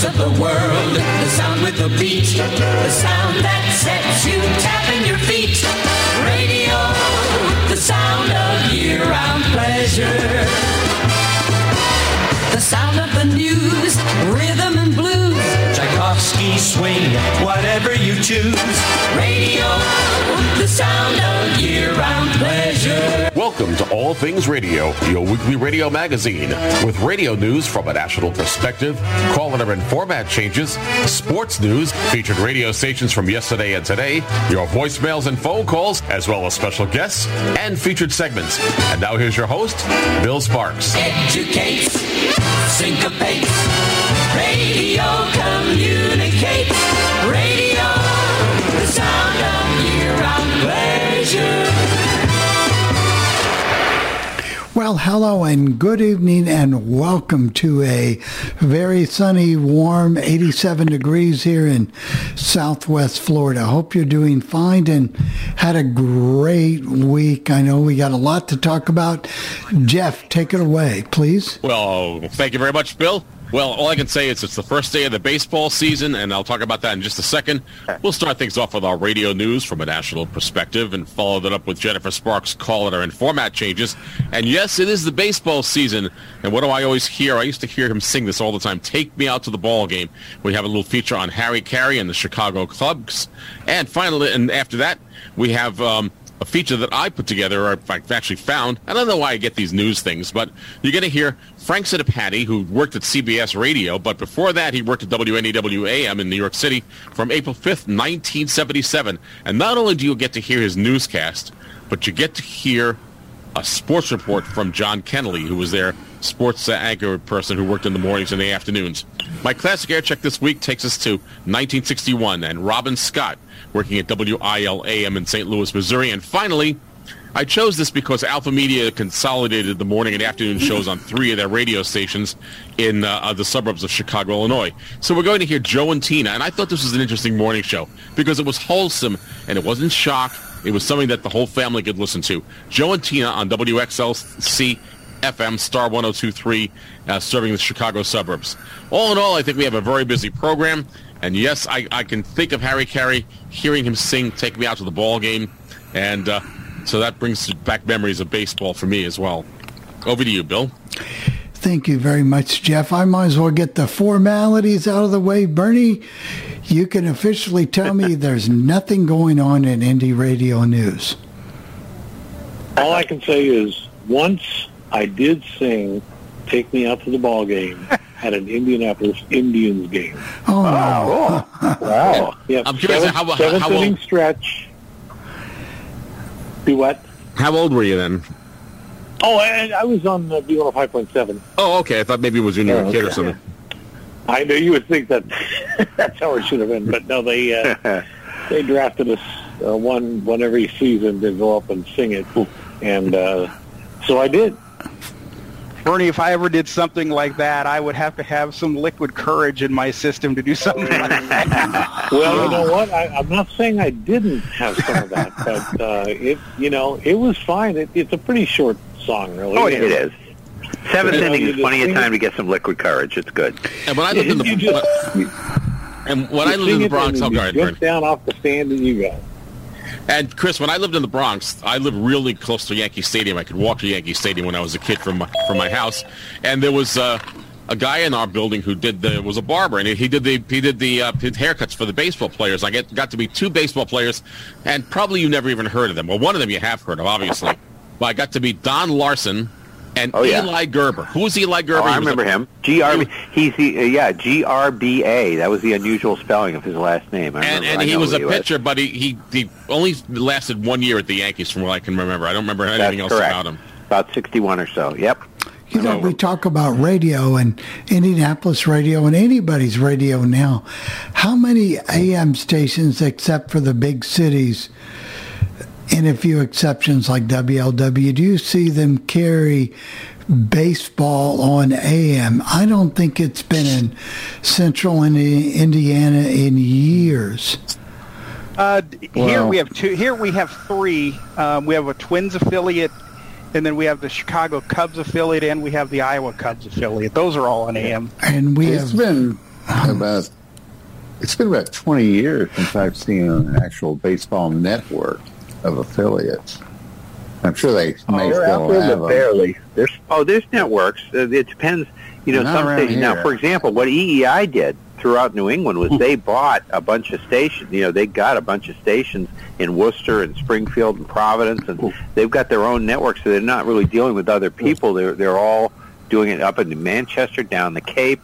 sounds of the world. The sound with the beat. The sound that sets you tapping your feet. Radio, the sound of year-round pleasure. Swing, whatever you choose. Radio, the sound of year-round pleasure. Welcome to All Things Radio, your weekly radio magazine with radio news from a national perspective, calendar and format changes, sports news, featured radio stations from yesterday and today, your voicemails and phone calls, as well as special guests and featured segments. And now here's your host, Bill Sparks. Educates, syncopates. Radio communicates. Well, hello and good evening, and welcome to a very sunny, warm 87 degrees here in Southwest Florida. Hope you're doing fine and had a great week. I know we got a lot to talk about. Jeff, take it away, please. Well, thank you very much, Bill. Well, all I can say is it's the first day of the baseball season, and I'll talk about that in just a second. We'll start things off with our radio news from a national perspective and follow that up with Jennifer Sparks' call caller and format changes. And yes, it is the baseball season. And what do I always hear? I used to hear him sing this all the time. Take me out to the ball game. We have a little feature on Harry Caray and the Chicago Cubs. And finally, and after that, we have um, a feature that I put together, or I've actually found. I don't know why I get these news things, but you're going to hear Frank Sinapati, who worked at CBS Radio, but before that he worked at WNEW AM in New York City from April 5th, 1977. And not only do you get to hear his newscast, but you get to hear a sports report from John Kennelly, who was their sports anchor person who worked in the mornings and the afternoons. My classic air check this week takes us to 1961 and Robin Scott working at WILAM in St. Louis, Missouri. And finally, I chose this because Alpha Media consolidated the morning and afternoon shows on three of their radio stations in uh, the suburbs of Chicago, Illinois. So we're going to hear Joe and Tina, and I thought this was an interesting morning show because it was wholesome and it wasn't shock. It was something that the whole family could listen to. Joe and Tina on WXLC FM Star 1023, uh, serving the Chicago suburbs. All in all, I think we have a very busy program. And yes, I, I can think of Harry Caray, hearing him sing "Take Me Out to the Ball Game," and uh, so that brings back memories of baseball for me as well. Over to you, Bill. Thank you very much, Jeff. I might as well get the formalities out of the way. Bernie, you can officially tell me there's nothing going on in indie radio news. All I can say is once I did sing "Take Me Out to the Ball Game." at an Indianapolis Indians game. Oh, wow! wow! Yeah, I'm curious seventh, how, how, seventh how inning old, stretch. Do what? how old were you then? Oh, I, I was on uh, B105.7. Oh, okay. I thought maybe it was when you were Oh, a kid or something. I know you would think that that's how it should have been, but no, they uh, they drafted us uh, one one every season to go up and sing it, and uh, so I did. Bernie, if I ever did something like that, I would have to have some liquid courage in my system to do something like that. Well, you know what? I, I'm not saying I didn't have some of that, but uh, it you know it was fine. It, it's a pretty short song, really. Oh, it is. Seventh You know, inning you is plenty of sing time to get some liquid courage. It's good. And when I lived in the You just- and when I you lived in the Bronx, and oh, you go ahead, just Bernie. down off the stand and you go. And Chris, when I lived in the Bronx, I lived really close to Yankee Stadium. I could walk to Yankee Stadium when I was a kid from my, from my house, and there was uh, a guy in our building who did the was a barber, and he did the he did the uh, haircuts for the baseball players. I get got to be two baseball players, and probably you never even heard of them. Well, one of them you have heard of, obviously. But I got to be Don Larsen and Oh, yeah. Eli Grba. Who was Eli Grba? Oh, I remember a- him. GRB. He's the uh, yeah GRBA. That was the unusual spelling of his last name. I And, and I he was who a pitcher, but he, he he only lasted one year at the Yankees, from what I can remember. I don't remember anything That's else correct. about him. About sixty-one or so. Yep. You know, we talk about radio and Indianapolis radio and anybody's radio now. How many AM stations, except for the big cities, and a few exceptions like WLW, do you see them carry baseball on AM? I don't think it's been in central Indi- Indiana in years. Uh, d- here Wow. we have two. Here we have three. Um, we have a Twins affiliate, and then we have the Chicago Cubs affiliate, and we have the Iowa Cubs affiliate. Those are all on AM. And we It's have been about it's been about 20 years since I've seen an actual baseball network of affiliates. I'm sure they oh, may they're still have them. barely. There's oh, there's networks. Uh, It depends. You know, Not some stations. Now, for example, what EEI did throughout New England was they bought a bunch of stations. You know, they got a bunch of stations in Worcester and Springfield and Providence, and they've got their own network. So they're not really dealing with other people. They're they're all doing it up in Manchester, down the Cape,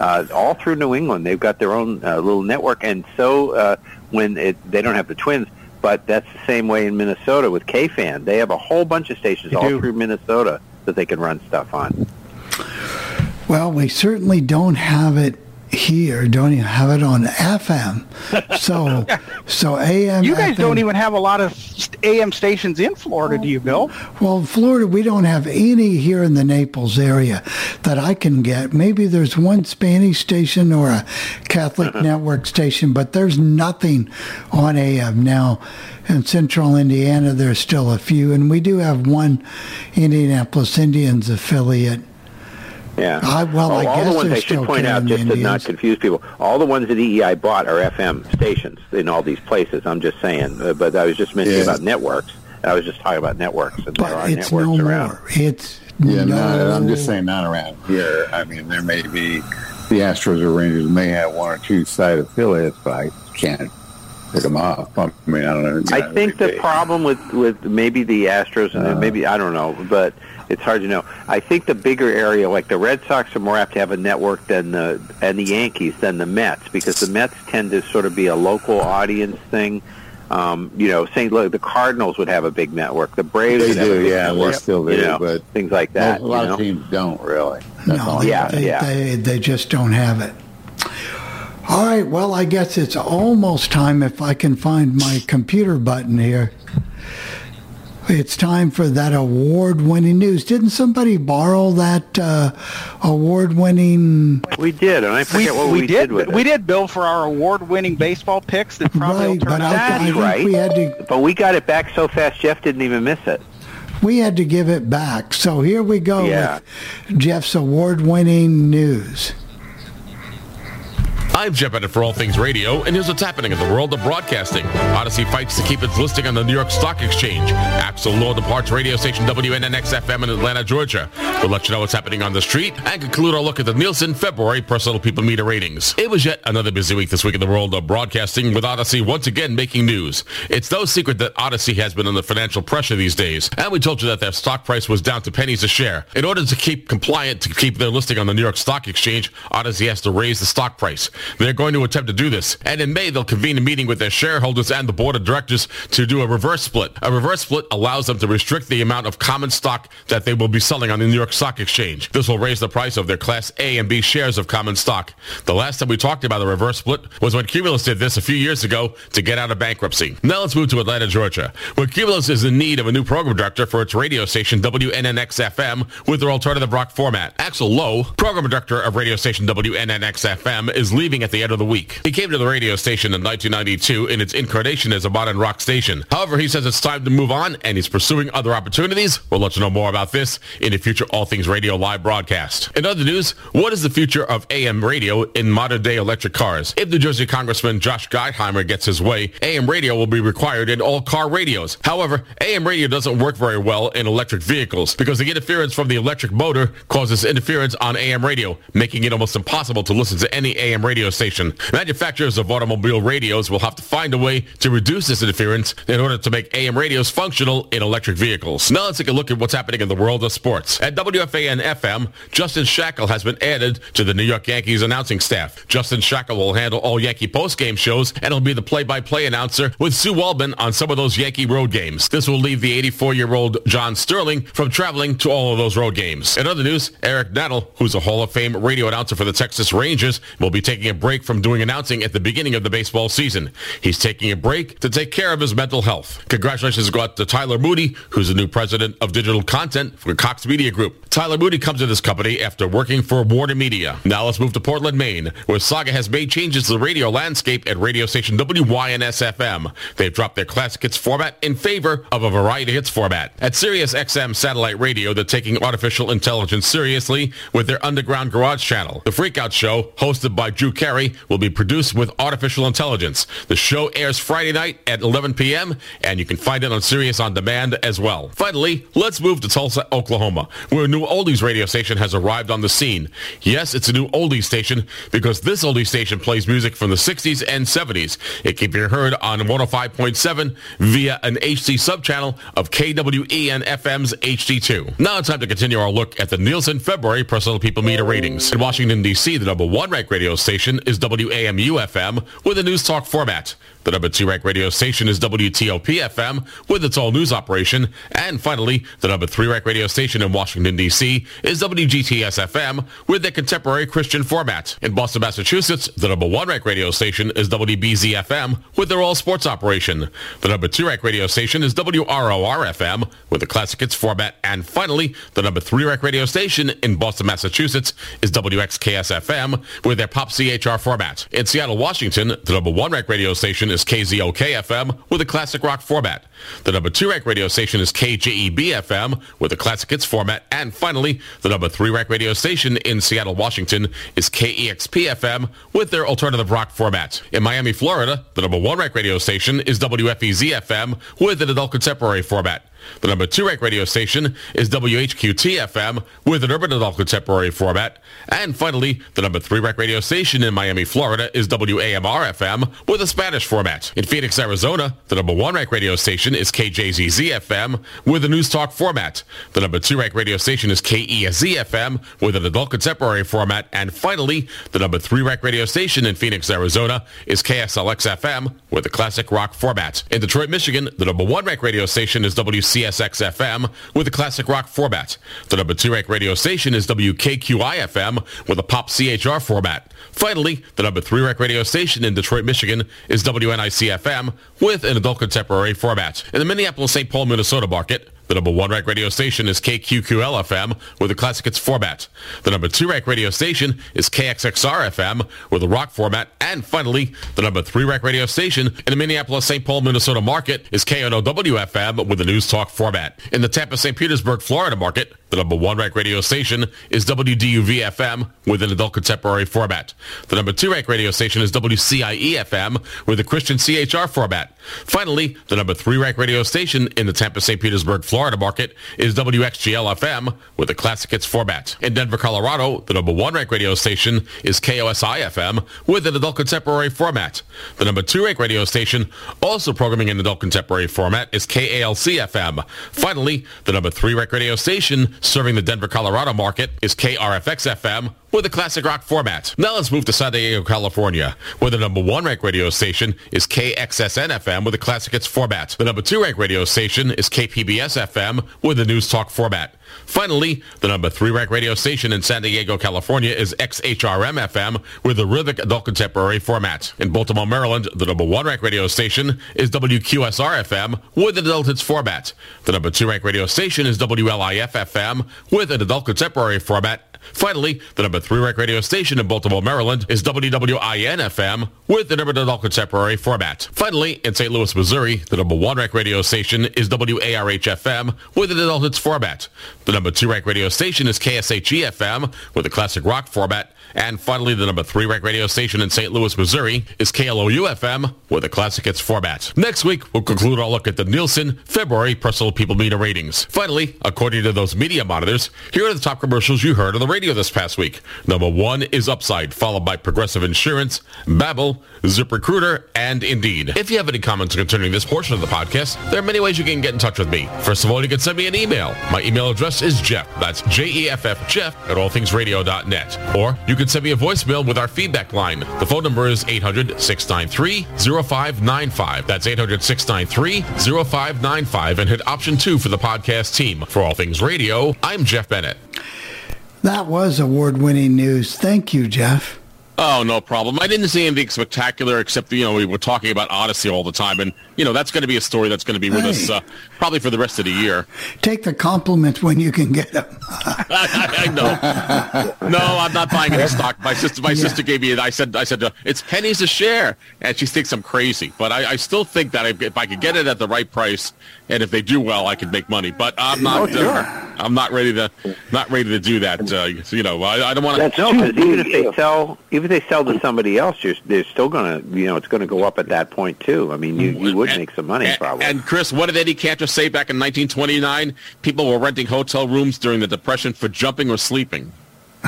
uh, all through New England. They've got their own uh, little network, and so uh, when it, they don't have the Twins. But that's the same way in Minnesota with KFan. They have a whole bunch of stations all do. through Minnesota that they can run stuff on. Well, we certainly don't have it here. Don't even have it on FM. So, so AM. You guys FM don't even have a lot of AM stations in Florida, do you, Bill? Well, Florida, we don't have any here in the Naples area that I can get. Maybe there's one Spanish station or a Catholic uh-uh. network station, but there's nothing on AM now. In central Indiana, there's still a few, and we do have one Indianapolis Indians affiliate. Yeah. I- well, I all guess the ones I should point out, carrying just to not confuse people, all the ones that EEI bought are FM stations in all these places. I'm just saying, uh, but I was just mentioning Yeah. about networks. I was just talking about networks, and there But are it's networks no around. more. It's Yeah, no. no, I'm just saying not around here. I mean, there may be the Astros or Rangers may have one or two side affiliates, but I can't pick them up. I mean, I don't know. I think the problem with with maybe the Astros and Uh. maybe I don't know, but it's hard to know. I think the bigger area, like the Red Sox, are more apt to have a network than the and the Yankees than the Mets because the Mets tend to sort of be a local audience thing. Um, you know, St. Louis, the Cardinals would have a big network. The Braves They would have do, a big yeah, they network, still do, you know, but things like that. a lot you know? of teams don't really. That's no, all. they, Yeah, they, yeah. They, they just don't have it. All right, well, I guess it's almost time if I can find my computer button here. It's time for that award-winning news. Didn't somebody borrow that uh, award-winning? We did, and I We, forget what we, we did. with it. we did, Bill, for our award-winning baseball picks that probably will Right, turn but out. I, I That's right. we had to But we got it back so fast, Jeff didn't even miss it. we had to give it back. So here we go Yeah. with Jeff's award-winning news. I'm Jeff Bennett for All Things Radio, and here's what's happening in the world of broadcasting. Audacy fights to keep its listing on the New York Stock Exchange. Axel Law departs radio station WNNX FM in Atlanta, Georgia. We'll let you know what's happening on the street and conclude our look at the Nielsen February Personal People Meter ratings. It was yet another busy week this week in the world of broadcasting, with Audacy once again making news. It's no secret that Audacy has been under financial pressure these days, and we told you that their stock price was down to pennies a share. In order to keep compliant to keep their listing on the New York Stock Exchange, Audacy has to raise the stock price. They're going to attempt to do this, and in May they'll convene a meeting with their shareholders and the board of directors to do a reverse split. A reverse split allows them to restrict the amount of common stock that they will be selling on the New York Stock Exchange. This will raise the price of their Class A and B shares of common stock. The last time we talked about a reverse split was when Cumulus did this a few years ago to get out of bankruptcy. Now let's move to Atlanta, Georgia, where Cumulus is in need of a new program director for its radio station WNNX FM with their alternative rock format. Axel Lowe, program director of radio station WNNX FM, is leaving at the end of the week. He came to the radio station in 1992 in its incarnation as a modern rock station. However, he says it's time to move on and he's pursuing other opportunities. We'll let you know more about this in a future All Things Radio live broadcast. In other news, what is the future of AM radio in modern day electric cars? If New Jersey Congressman Josh Gottheimer gets his way, AM radio will be required in all car radios. However, AM radio doesn't work very well in electric vehicles because the interference from the electric motor causes interference on AM radio, making it almost impossible to listen to any AM radio station. Manufacturers of automobile radios will have to find a way to reduce this interference in order to make AM radios functional in electric vehicles. Now let's take a look at what's happening in the world of sports. At WFAN FM, Justin Shackil has been added to the New York Yankees announcing staff. Justin Shackil will handle all Yankee postgame shows and he'll be the play-by-play announcer with Sue Waldman on some of those Yankee road games. This will leave the 84-year-old John Sterling from traveling to all of those road games. In other news, Eric Nadel, who's a Hall of Fame radio announcer for the Texas Rangers, will be taking a break from doing announcing at the beginning of the baseball season. He's taking a break to take care of his mental health. Congratulations go out to Tyler Moody, who's the new president of digital content for Cox Media Group. Tyler Moody comes to this company after working for Warner Media. Now let's move to Portland, Maine, where Saga has made changes to the radio landscape at radio station WYNS FM. They've dropped their classic hits format in favor of a variety hits format. At Sirius XM satellite radio, they're taking artificial intelligence seriously with their underground garage channel. The Freakout Show, hosted by Drew Carey will be produced with artificial intelligence. The show airs Friday night at 11 p.m. and you can find it on Sirius on demand as well. Finally, let's move to Tulsa, Oklahoma, where a new oldies radio station has arrived on the scene. Yes, it's a new oldies station because this oldies station plays music from the 60s and 70s. It can be heard on 105.7 via an HD subchannel of KWEN FM's HD2. Now it's time to continue our look at the Nielsen February Personal People Meter ratings. In Washington, D.C., the number one ranked radio station is WAMU FM with a news talk format. The number two ranked radio station is WTOP FM with its all news operation. And finally, the number three ranked radio station in Washington, D.C. is WGTS FM with their contemporary Christian format. In Boston, Massachusetts, the number one ranked radio station is WBZ FM with their all sports operation. The number two ranked radio station is WROR FM with the classic hits format. And finally, the number three ranked radio station in Boston, Massachusetts is WXKS FM with their pop CHR format. In Seattle, Washington, the number one ranked radio station is KZOK FM with a classic rock format. The number two ranked radio station is KJEB FM with a classic hits format. And finally, the number three ranked radio station in Seattle, Washington is KEXP FM with their alternative rock format. In Miami, Florida, the number one ranked radio station is WFEZ FM with an adult contemporary format. The number two ranked radio station is WHQT FM with an urban adult contemporary format. And finally, the number three ranked radio station in Miami, Florida is WAMR FM with a Spanish format. In Phoenix, Arizona, the number one ranked radio station is KJZZ FM with a news talk format. The number two ranked radio station is KESZ FM with an adult contemporary format. And finally, the number three ranked radio station in Phoenix, Arizona is KSLX FM with a classic rock format. In Detroit, Michigan, the number one ranked radio station is WC CSX FM with a classic rock format. The number two ranked radio station is WKQI FM with a pop CHR format. Finally, the number three ranked radio station in Detroit, Michigan is WNIC FM with an adult contemporary format. In the Minneapolis-St. Paul, Minnesota market, the number one ranked radio station is KQQL FM with a classic hits format. The number two ranked radio station is KXXR FM with a rock format. And finally, the number three ranked radio station in the Minneapolis-St. Paul, Minnesota market is KNOW FM with a news talk format. In the Tampa-St. Petersburg, Florida market, the number one ranked radio station is WDUV FM with an adult contemporary format. The number two ranked radio station is WCIE FM with a Christian CHR format. Finally, the number three ranked radio station in the Tampa St. Petersburg, Florida market is WXGL FM with a classic hits format. In Denver, Colorado, the number one ranked radio station is KOSI FM with an adult contemporary format. The number two ranked radio station, also programming in adult contemporary format, is KALC FM. Finally, the number three ranked radio station serving the Denver, Colorado market is KRFX FM with a classic rock format. Now let's move to San Diego, California, where the number one ranked radio station is KXSN FM with a classic hits format. The number two ranked radio station is KPBS FM with a news talk format. Finally, the number three ranked radio station in San Diego, California is XHRM FM with a rhythmic adult contemporary format. In Baltimore, Maryland, the number one ranked radio station is WQSR FM with an adult hits format. The number two ranked radio station is WLIF FM with an adult contemporary format Finally, the number three ranked radio station in Baltimore, Maryland is WWIN FM with the number adult contemporary format. Finally, in St. Louis, Missouri, the number one ranked radio station is WARH FM with an adult hits format. The number two ranked radio station is KSHE FM with a classic rock format. And finally, the number three ranked radio station in St. Louis, Missouri is KLOU FM with a classic hits format. Next week, we'll conclude our look at the Nielsen February Personal People Meter ratings. Finally, according to those media monitors, here are the top commercials you heard on the radio this past week. Number one is Upside, followed by Progressive Insurance, Babbel, ZipRecruiter, and Indeed. If you have any comments concerning this portion of the podcast, there are many ways you can get in touch with me. First of all, you can send me an email. My email address is Jeff. That's J-E-F-F Jeff at allthingsradio.net. Or you can send me a voicemail with our feedback line. The phone number is 800-693-0595. That's 800-693-0595 and hit option two for the podcast team. For All Things Radio, I'm Jeff Bennett. That was award-winning news. Thank you, Jeff. Oh, no problem. I didn't see anything spectacular except, you know, we were talking about Audacy all the time. And, you know, that's going to be a story that's going to be with Hey. us uh, probably for the rest of the year. Take the compliments when you can get them. I, I know. No, I'm not buying any stock. My sister, my sister gave me. It. I said, I said, uh, it's pennies a share, and she thinks I'm crazy. But I, I still think that if, if I could get it at the right price, and if they do well, I could make money. But I'm not. Oh, sure. Uh, I'm not ready to not ready to do that. Uh, you know, I, I don't want to. That's no, because even if they sell, even if they sell to somebody else, you're, they're still going to, you know, it's going to go up at that point too. I mean, you, you would and, make some money and, probably. And Chris, what did Eddie Cantor say back in 1929? People were renting hotel rooms during the Depression for jumping or sleeping.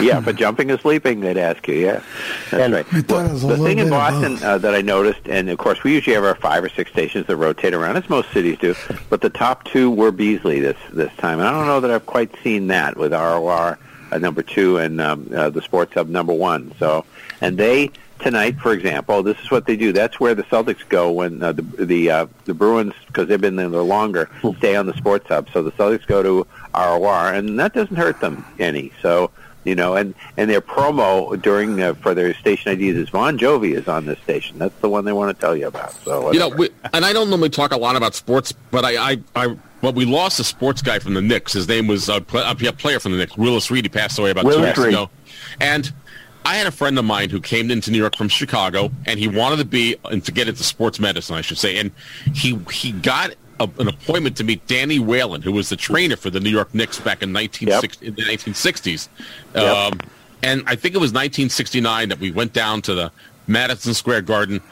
yeah, for jumping and sleeping, they'd ask you. Yeah, that's and right. Well, the thing in Boston uh, that I noticed, and of course, we usually have our five or six stations that rotate around, as most cities do. But the top two were Beasley this this time, and I don't know that I've quite seen that with ROR uh, number two and um, uh, the Sports Hub number one. So, and they tonight, for example, this is what they do. That's where the Celtics go when uh, the the uh, the Bruins, because they've been there longer, stay on the Sports Hub. So the Celtics go to ROR, and that doesn't hurt them any. So you know, and and their promo during uh, for their station IDs is Bon Jovi is on this station. That's the one they want to tell you about. So whatever. you know, we, and I don't normally talk a lot about sports, but I, I, I well, we lost a sports guy from the Knicks. His name was uh, a player from the Knicks, Willis Reed. He passed away about Willis two weeks ago, and. I had a friend of mine who came into New York from Chicago, and he wanted to be and to get into sports medicine, I should say. And he he got a, an appointment to meet Danny Whelan, who was the trainer for the New York Knicks back in, 1960, in the 1960s. Yep. Um, and I think it was 1969 that we went down to the Madison Square Garden,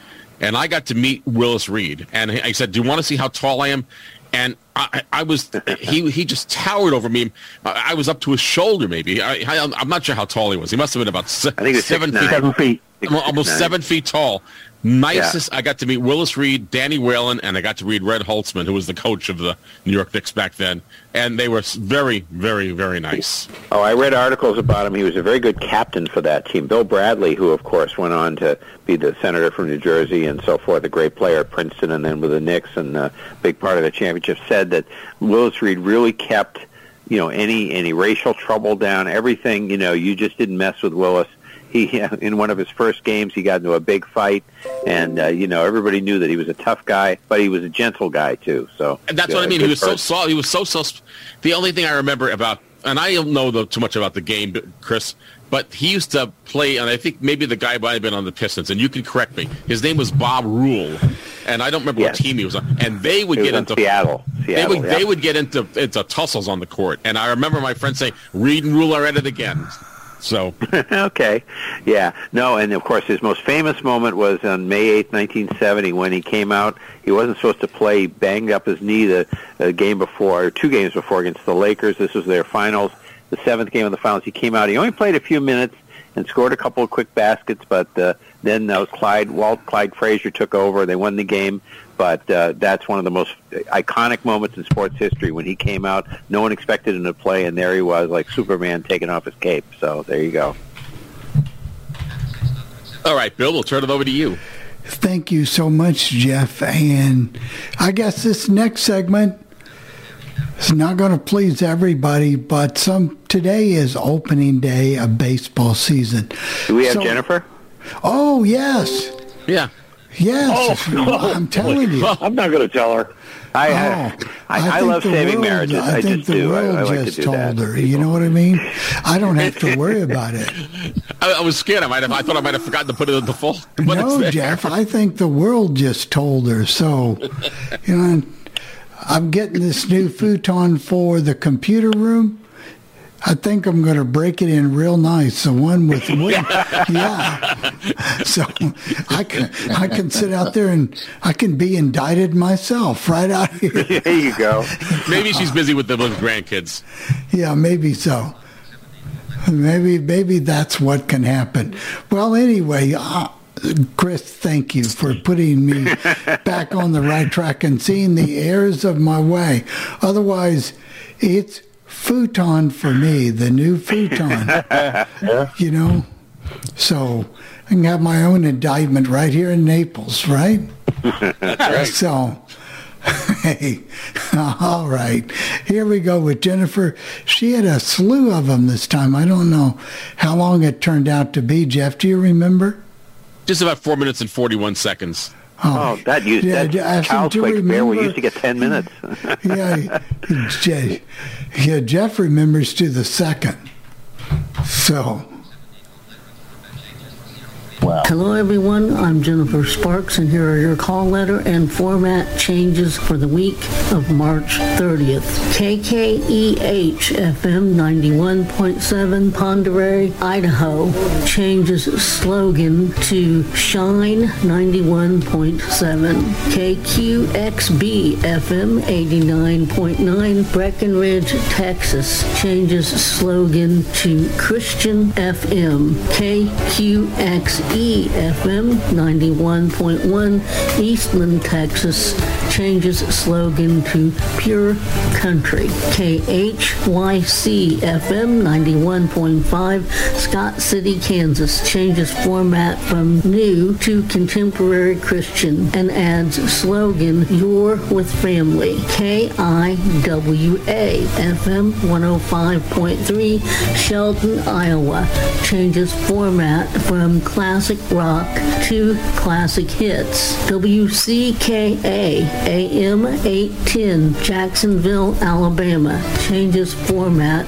and I got to meet Willis Reed. And I said, "Do you want to see how tall I am?" And I, I was he he just towered over me. I, I was up to his shoulder, maybe. I, I, I'm not sure how tall he was. He must have been about se- I think it's seven six, feet. Seven feet. Almost almost Six, seven feet tall. Nicest. I got to meet Willis Reed, Danny Whelan, and I got to read Red Holzman, who was the coach of the New York Knicks back then. And they were very, very, very nice. Oh, I read articles about him. He was a very good captain for that team. Bill Bradley, who of course went on to be the senator from New Jersey and so forth, a great player at Princeton and then with the Knicks and a big part of the championship, said that Willis Reed really kept, you know, any any racial trouble down. Everything, you know, you just didn't mess with Willis. He in one of his first games, he got into a big fight, and uh, you know everybody knew that he was a tough guy, but he was a gentle guy too. So And that's uh, what I mean. He was so soft. He was so so. The only thing I remember about, and I don't know the, too much about the game, Chris, but he used to play, and I think maybe the guy might have been on the Pistons, and you can correct me. His name was Bob Rule, and I don't remember Yes. what team he was on. And they would was get into Seattle. They would yeah. they would get into into tussles on the court, and I remember my friend saying, "Reed and Rule are at it again." So okay. Yeah. No, and of course his most famous moment was on May 8th, 1970 when he came out. He wasn't supposed to play, banged up his knee the, the game before, or two games before against the Lakers. This was their finals, the seventh game of the finals. He came out. He only played a few minutes and scored a couple of quick baskets, but uh, then that was Clyde, Walt Clyde Frazier took over. They won the game. But uh, that's one of the most iconic moments in sports history when he came out. No one expected him to play, and there he was, like Superman taking off his cape. So there you go. all right, Bill, we'll turn it over to you. Thank you so much, Jeff. And I guess this next segment is not going to please everybody, but some today is opening day of baseball season. Do we have So- Jennifer? Oh yes, Yeah. Yes. Oh, oh, I'm telling you. I'm not going to tell her. I, Oh, I, I, think love the saving world- marriages. I, I think just the do. I, world I like to just do told that. her. You know what I mean? I don't have to worry about it. I, I was scared. I might have. I thought I might have forgotten to put it in the full. But it's no. Jeff. I think the world just told her. So, you know, I'm getting this new futon for the computer room. I think I'm going to break it in real nice. The one with wood. yeah. So I can I can sit out there and I can be indicted myself right out here. there you go. Maybe she's busy with the with grandkids. Yeah, maybe so. Maybe maybe that's what can happen. Well, anyway, uh, Chris, thank you for putting me back on the right track and seeing the errors of my way. Otherwise, it's futon for me, the new futon. You know, so I can have my own indictment right here in Naples, right? So, hey, all right. Here we go with Jennifer. She had a slew of them this time. I don't know how long it turned out to be. Jeff, do you remember? Just about four minutes and forty-one seconds. Oh, oh, that used Yeah, that Child's Quake Bear. We used to get ten minutes. yeah, yeah, Jeff remembers to the second. So, Hello, everyone. I'm Jennifer Sparks, and here are your call letter and format changes for the week of March 30th. KKEH FM 91.7 Ponderay, Idaho changes slogan to Shine 91.7. KQXB FM 89.9 Breckenridge, Texas changes slogan to Christian FM. KQXE FM 91.1 Eastman, Texas changes slogan to Pure Country. KHYC FM 91.5 Scott City, Kansas changes format from new to contemporary Christian and adds slogan You're with Family. KIWA FM 105.3 Sheldon, Iowa changes format from classic rock to classic hits. WCKA AM 810 Jacksonville, Alabama changes format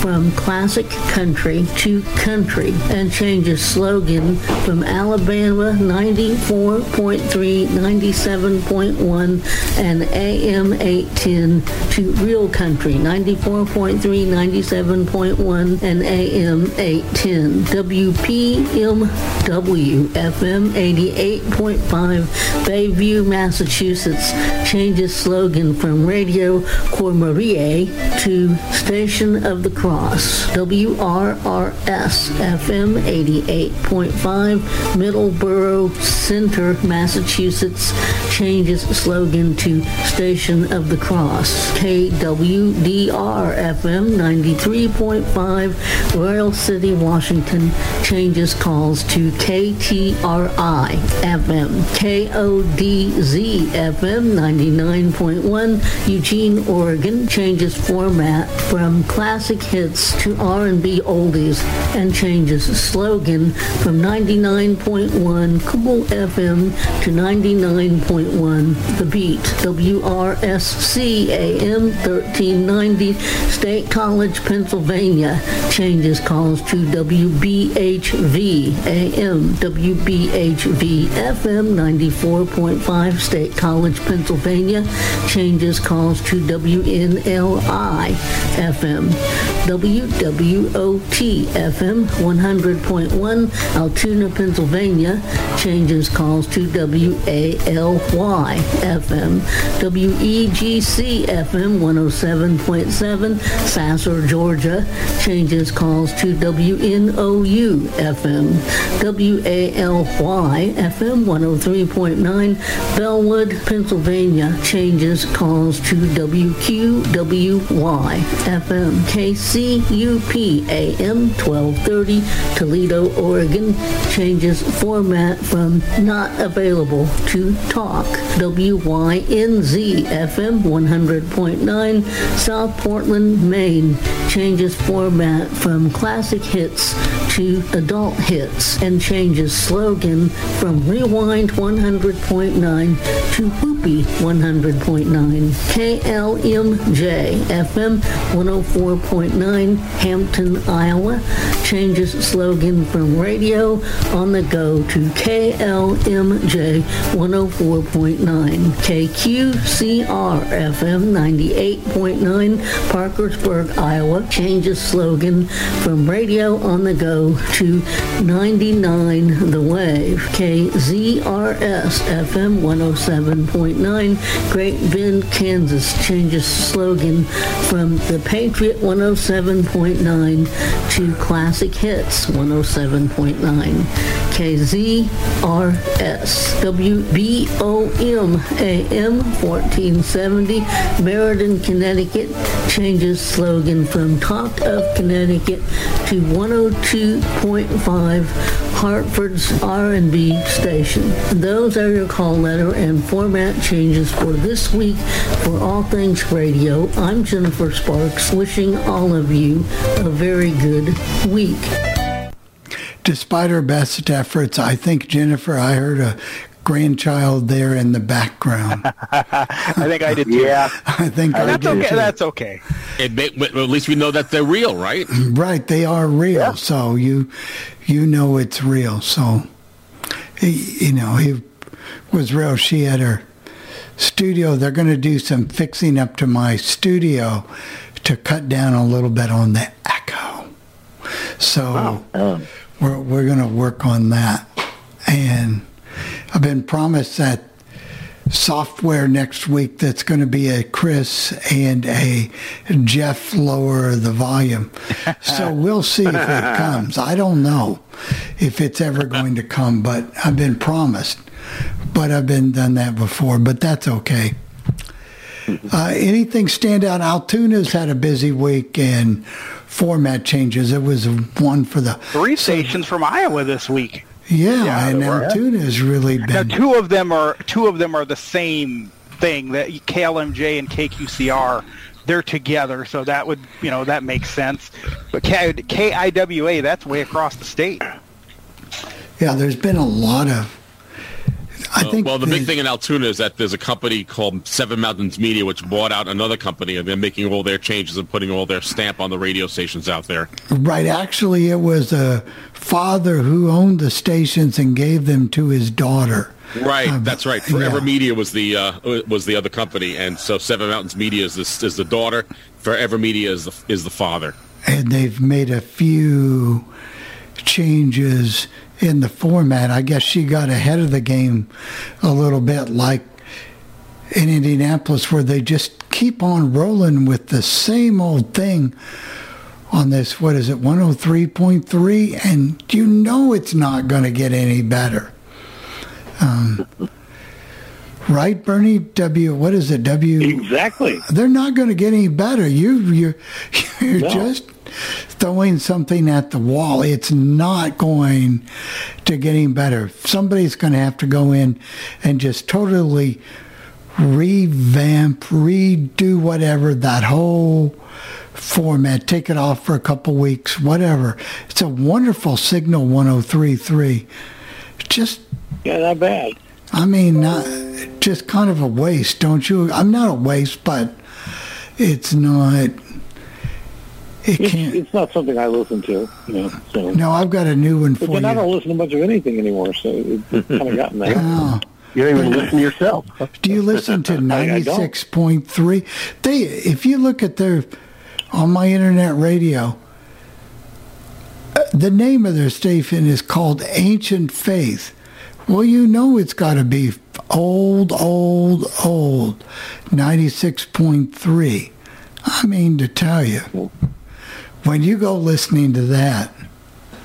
from classic country to country and changes slogan from Alabama 94.3, 97.1 and AM 810 to real country 94.3, 97.1 and AM 810. WPMW FM 88.5 Bayview, Massachusetts changes slogan from Radio Cormerie to Station of the Cross. WRRS FM 88.5 Middleborough Center, Massachusetts changes slogan to Station of the Cross. KWDR FM 93.5 Royal City, Washington changes calls to KTRI FM. KODZ FM 99.1 Eugene, Oregon changes format from classic hits to R&B oldies and changes slogan from 99.1 Cool FM to 99.1 The Beat. WRSC AM 1390 State College, Pennsylvania changes calls to WBHV AM WBHV FM 94.5 State College, Pennsylvania changes calls to WNLI FM. WWOT FM 100.1 Altoona, Pennsylvania changes calls to WALY FM. WEGC FM 107.7 Sasser, Georgia changes calls to WNOU FM. WALY FM 103.9 Bellwood, Pennsylvania changes calls to WQWY FM. KCUP AM 1230 Toledo, Oregon changes format from not available to talk. WYNZ FM 100.9 South Portland, Maine changes format from classic hits to adult hits and changes slogan from Rewind 100.9 to Whoopie 100.9. KLMJ FM 104.9 Hampton, Iowa changes slogan from radio on the go to KLMJ 104.9. KQCR FM 98.9 Parkersburg, Iowa changes slogan from radio on the go to 99 The Wave. KZRS FM 107.9 Great Bend, Kansas changes slogan from The Patriot 107.9 to Classic Hits 107.9. KZRS WBOM AM 1470 Meriden, Connecticut changes slogan from Talk of Connecticut to 102.5 Hartford's R&B station. Those are your call letter and format changes for this week for All Things Radio. I'm Jennifer Sparks, wishing all of you a very good week. Despite her best efforts, I think, Jennifer, I heard a grandchild there in the background. I think I did too. Yeah. I think I That's did okay. too. That's okay. It may, but at least we know that they're real, right? Right, they are real. So you you know it's real. So he, you know, he was real. She had her studio. They're going to do some fixing up to my studio to cut down a little bit on the echo. So we're we're going to work on that, and I've been promised that software next week that's going to be a Chris and a Jeff lower the volume. So we'll see if it comes. I don't know if it's ever going to come, but I've been promised. But I've been done that before, but that's okay. Uh, anything stand out? Altoona's had a busy week and format changes. It was one for the Three stations from Iowa this week. Yeah, Yeah, and were. Altoona's really Now, two of them are two of them are the same thing. That KLMJ and KQCR, they're together, so that would you know that makes sense. But K, KIWA, that's way across the state. yeah. There's been a lot of. I Uh, well, the big thing in Altoona is that there's a company called Seven Mountains Media, which bought out another company, and they're making all their changes and putting all their stamp on the radio stations out there. Right. Actually, it was a father who owned the stations and gave them to his daughter. Right, Uh, that's right. Forever yeah. Media was the uh, was the other company, and so Seven Mountains Media is this is the daughter. Forever Media is the is the father. And they've made a few changes in the format. I guess she got ahead of the game a little bit, like in Indianapolis, where they just keep on rolling with the same old thing on this, what is it, 103.3? And you know it's not going to get any better. Um, right, Bernie? W, what is it? W. Exactly. They're not going to get any better. You, you're, you're No. just throwing something at the wall. It's not going to get any better. Somebody's going to have to go in and just totally revamp, redo whatever that whole format, take it off for a couple weeks, whatever. It's a wonderful signal 1033. Just Yeah, not bad. I mean, not, just kind of a waste, don't you? I'm not a waste, but it's not. It It's, can't. it's not something I listen to, you know. So, No, I've got a new one but for then I don't listen to much of anything anymore, so it's kind of gotten there. Oh, You don't even listen to yourself. do you listen to 96.3? They, if you look at their on my internet radio, uh, the name of their station is called Ancient Faith. Well, you know it's got to be old, old, old. 96.3. I mean to tell you, when you go listening to that,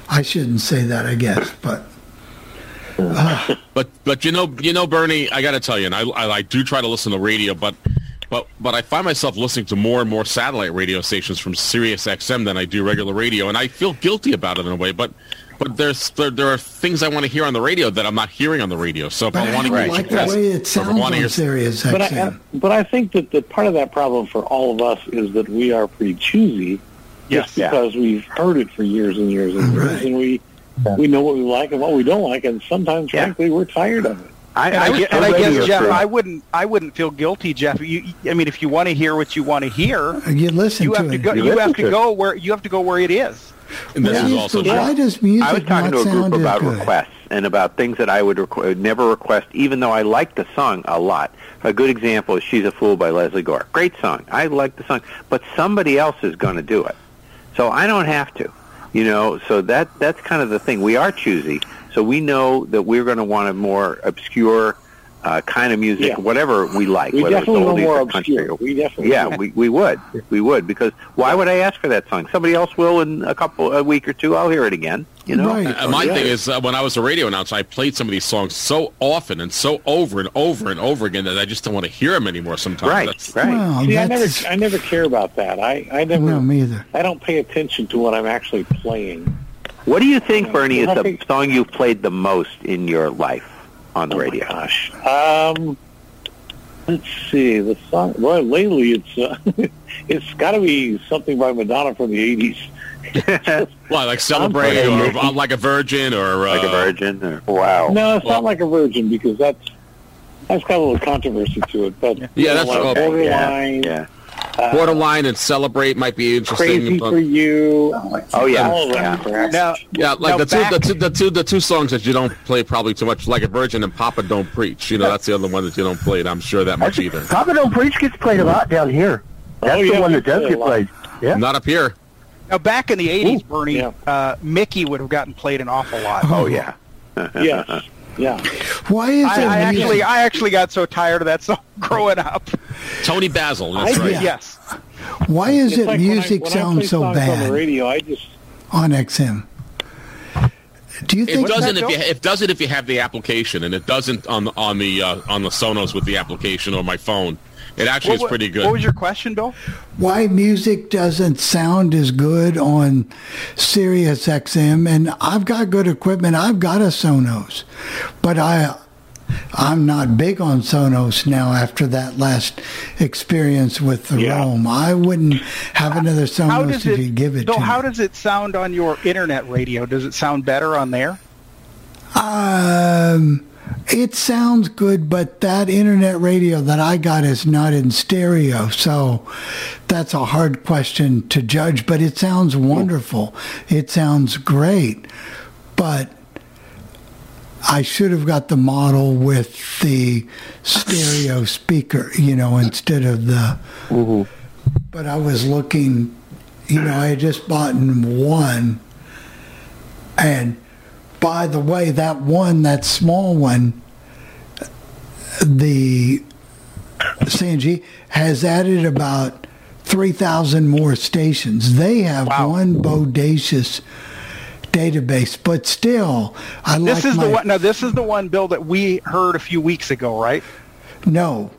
I shouldn't say that, I guess, but uh. But but you know you know Bernie, I got to tell you, and I, I I do try to listen to radio, but but but I find myself listening to more and more satellite radio stations from Sirius XM than I do regular radio, and I feel guilty about it in a way. But but there's there, there are things I want to hear on the radio that I'm not hearing on the radio. So if but I I want to hear like the way it sounds on hear Sirius But I, XM. but I think that, that part of that problem for all of us is that we are pretty choosy Yes. just because we've heard it for years and years and years, Right. and we we know what we like and what we don't like, and sometimes, Yeah. frankly, we're tired of it. I, And I, was and I guess Jeff, for- I wouldn't I wouldn't feel guilty, Jeff. You, I mean, if you want to hear what you want to hear, uh, You listen you have to it. go. You You, have to to go where you have to go where it is. And this Why is is also the- true. Why does music I was talking not to a group about good? requests and about things that I would requ- never request, even though I like the song a lot. A good example is "She's a Fool" by Lesley Gore. Great song. I like the song, but somebody else is going to do it, so I don't have to. You know, so that that's kind of the thing. We are choosy, so we know that we're going to want a more obscure uh, kind of music, Yeah. whatever we like, We whether definitely it's want oldies more or country. obscure. or- We definitely yeah, we, we would. We would because why would I ask for that song? Somebody else will in a couple a week or two. I'll hear it again. You know. Right. Uh, my Yeah. thing is, uh, when I was a radio announcer, I played some of these songs so often and so over and over and over again that I just don't want to hear them anymore. Sometimes, Right, That's- right. Well, See, I never, I never care about that. I, I never, no, me either. I don't pay attention to what I'm actually playing. What do you think, Bernie, is the song you've played the most in your life on the Oh radio? gosh. Um, let's see. The song. Well, lately it's uh, it's got to be something by Madonna from the '80s. Well, like celebrate I'm or uh, like a virgin or uh, like a virgin? Or, wow. No, it's Well- not like a virgin because that's that's got a little controversy to it. But Yeah, that's- like oh, borderline. yeah, yeah. Borderline and Celebrate might be interesting. Crazy but- for you. Oh yeah, All of yeah. Now, Yeah, like now the two, back- the two, the two, the two songs that you don't play probably too much, like a Virgin and Papa Don't Preach. You know, that's the other one that you don't play. And I'm sure that much either. Papa Don't Preach gets played a lot down here. That's Oh, the one that does get played. Yeah. Not up here. now back in the '80s, Bernie, yeah. uh, Mickey would have gotten played an awful lot. Oh yeah. Yes. Yeah. Why is I, it I actually, I actually got so tired of that song growing up. Toni Basil. That's I- right. Yeah. Yes. why is It's it like music when I play sounds so bad? on the radio. I just on XM? Do you think It doesn't if you it does it if you have the application, and it doesn't on the on the uh, on the Sonos with the application or my phone. It actually is pretty good. What was your question, Bill? why music doesn't sound as good on Sirius XM? And I've got good equipment. I've got a Sonos, but I I'm not big on Sonos now after that last experience with the Yeah. Roam. I wouldn't have another Sonos does if it? you give it Bill, to how me. How does it sound on your internet radio? Does it sound better on there? Um, it sounds good, but that internet radio that I got is not in stereo, so that's a hard question to judge. But it sounds wonderful. It sounds great, but I should have got the model with the stereo speaker, you know, instead of the. Mm-hmm. But I was looking, you know, I had just bought one, and by the way, that one, that small one, the Sangean has added about 3,000 more stations. They have Wow. one bodacious database, but still, I This like is my, the one. Now, this is the one, Bill, that we heard a few weeks ago, right? No,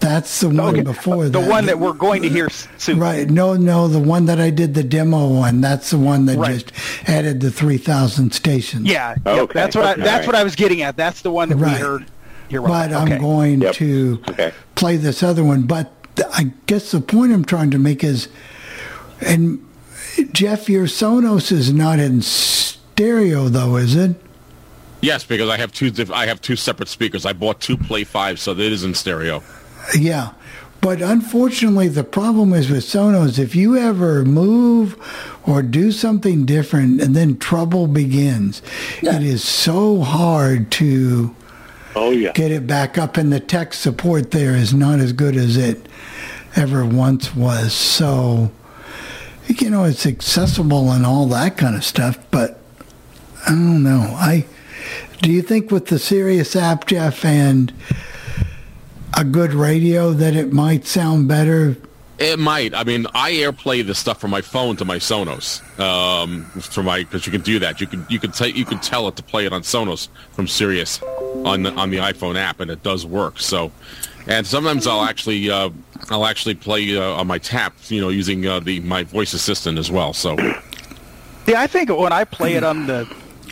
that's the one Okay, before the that. one that we're going to hear soon. Right. No, no, the one that I did the demo on. That's the one that Right. just added the 3,000 stations. Yeah, Okay, yep, that's what I, that's Alright. what I was getting at. That's the one that Right. we heard. Here, but okay. I'm going Yep. to Okay. play this other one. But I guess the point I'm trying to make is, and Jeff, your Sonos is not in stereo though, is it? Yes, because I have two I have two separate speakers. I bought two Play Five, so it is in stereo. Yeah. But unfortunately, the problem is with Sonos, if you ever move or do something different and then trouble begins, it is so hard to oh yeah. get it back up, and the tech support there is not as good as it ever once was. So, you know, it's accessible and all that kind of stuff, but I don't know. I do you think with the Sirius app, Jeff, and a good radio that it might sound better? It might. I mean, I AirPlay the stuff from my phone to my Sonos. Um, for my because you can do that. You can you can tell you can tell it to play it on Sonos from Sirius on the on the iPhone app, and it does work. So, and sometimes I'll actually uh, I'll actually play uh, on my tap, you know, using uh, the my voice assistant as well. So, Yeah, I think when I play it on the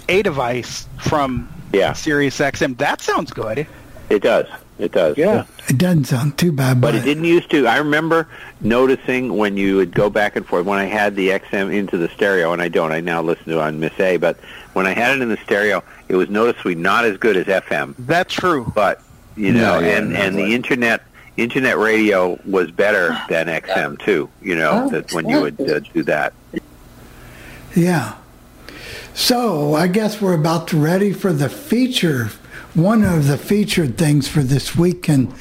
A device from Yeah. Sirius XM, that sounds good. It does. It does. Yeah. It doesn't sound too bad, But but, it didn't used to. I remember noticing when you would go back and forth when I had the XM into the stereo, and I don't. I now listen to it on Miss A. But when I had it in the stereo, it was noticeably not as good as FM. That's true. But you No, know, yeah, and no, and the internet internet radio was better than XM too. You know, that when you would uh, do that. yeah. So I guess we're about to ready for the feature, one of the featured things for this week. And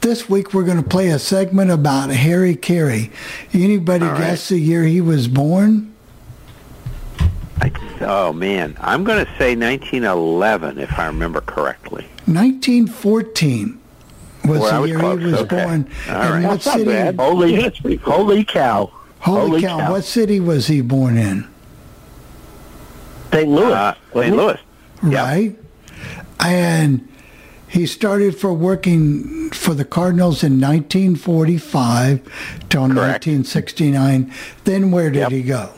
this week we're going to play a segment about Harry Caray. Anybody All right. guess the year he was born? I, oh man, I'm going to say 1911 if I remember correctly. 1914 was Well, the was year close. he was Okay. born. All and right. what That's city? Holy, Yeah, that's pretty cool. holy cow. Holy, Holy cow, cow. What city was he born in? St. Louis. Uh, St. it? Louis. Yep. Right? And he started for working for the Cardinals in 1945 till 1969. Then where did Yep. he go?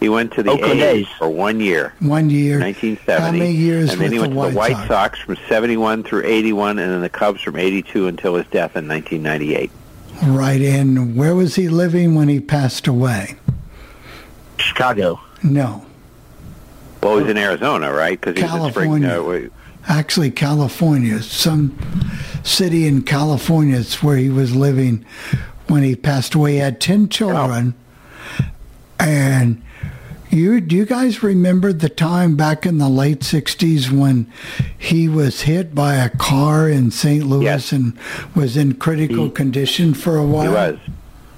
He went to the Oakland A's A's. for one year. One year. 1970. How many years and then with he went the to the White White Sox? Sox from 71 through 81, and then the Cubs from 82 until his death in 1998. Right. And where was he living when he passed away? Chicago. No, Well, he was in Arizona, right? Because he was in spring. California. Uh, actually California. Some city in California is where he was living when he passed away. He had 10 children. And you do you guys remember the time back in the late 60s when he was hit by a car in St. Louis Yes. and was in critical He- condition for a while? He was.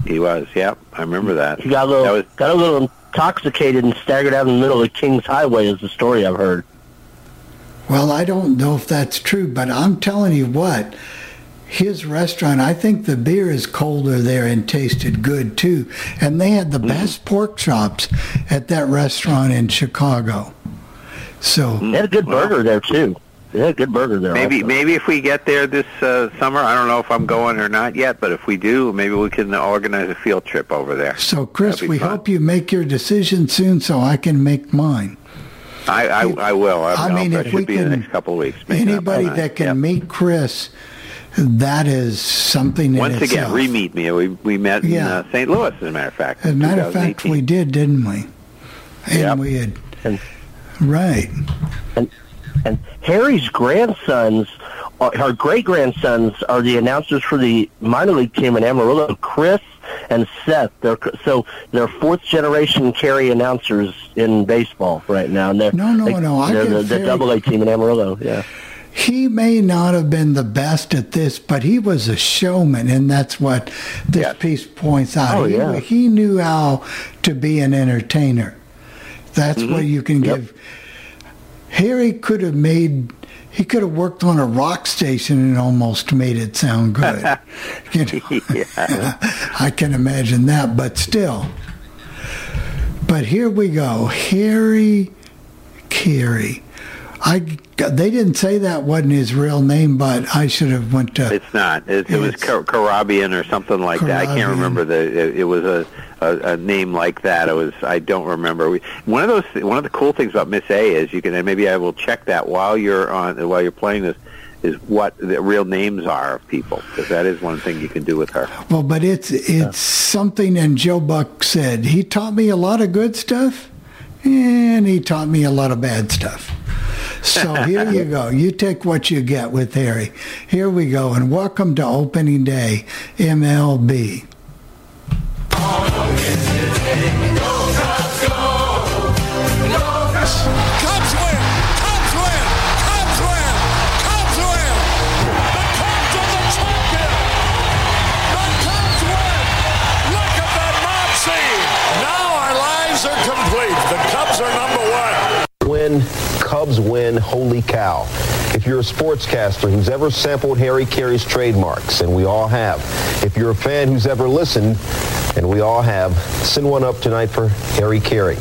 He was. Yep, I remember that. He got a little was got a little intoxicated and staggered out in the middle of King's Highway. Is the story I've heard. Well, I don't know if that's true, but I'm telling you what, his restaurant, I think the beer is colder there and tasted good too. And they had the Mm-hmm. best pork chops at that restaurant in Chicago. So, They had a good burger there too. They had a good burger there. maybe also. maybe if we get there this uh, summer, I don't know if I'm going or not yet, but if we do, maybe we can organize a field trip over there. so Chris, we fun. hope you make your decision soon so I can make mine. I I, I will. I, I mean, that if should we be in the can- next couple of weeks. making Anybody that can Yep. meet Chris, that is something in Once again, itself. re-meet me. We we met in uh, St. Louis, as a matter of fact. As a matter of fact, we did, didn't we? And Yep. we had, And- right. And Harry's grandsons, uh, her great grandsons, are the announcers for the minor league team in Amarillo. Chris and Seth. They're so they're fourth generation Caray announcers in baseball right now. And they're, No, no, they, no, They're the, the double A team in Amarillo. Yeah. he may not have been the best at this, but he was a showman, and that's what this piece points out. Oh, he, yeah. he knew how to be an entertainer. That's Mm-hmm. what you can Yep. give. Harry could have made. He could have worked on a rock station and almost made it sound good. you know? yeah. I can imagine that, but still. But here we go. Harry Caray. I they didn't say that wasn't his real name, but I should have went to. It's not. It, it was It's- Car- Karabian or something like that. I can't remember the. It, it was a, a a name like that. It was. I don't remember. We, one of those. One of the cool things about Miss A is you can. And maybe I will check that while you're on while you're playing this. Is what the real names are of people because that is one thing you can do with her. Well, but it's it's something. And Joe Buck said he taught me a lot of good stuff, and he taught me a lot of bad stuff. So here you go. You take what you get with Harry. Here we go, and welcome to opening day, MLB. Cubs win, Cubs win, holy cow. If you're a sportscaster who's ever sampled Harry Caray's trademarks, and we all have, if you're a fan who's ever listened, and we all have, send one up tonight for Harry Caray.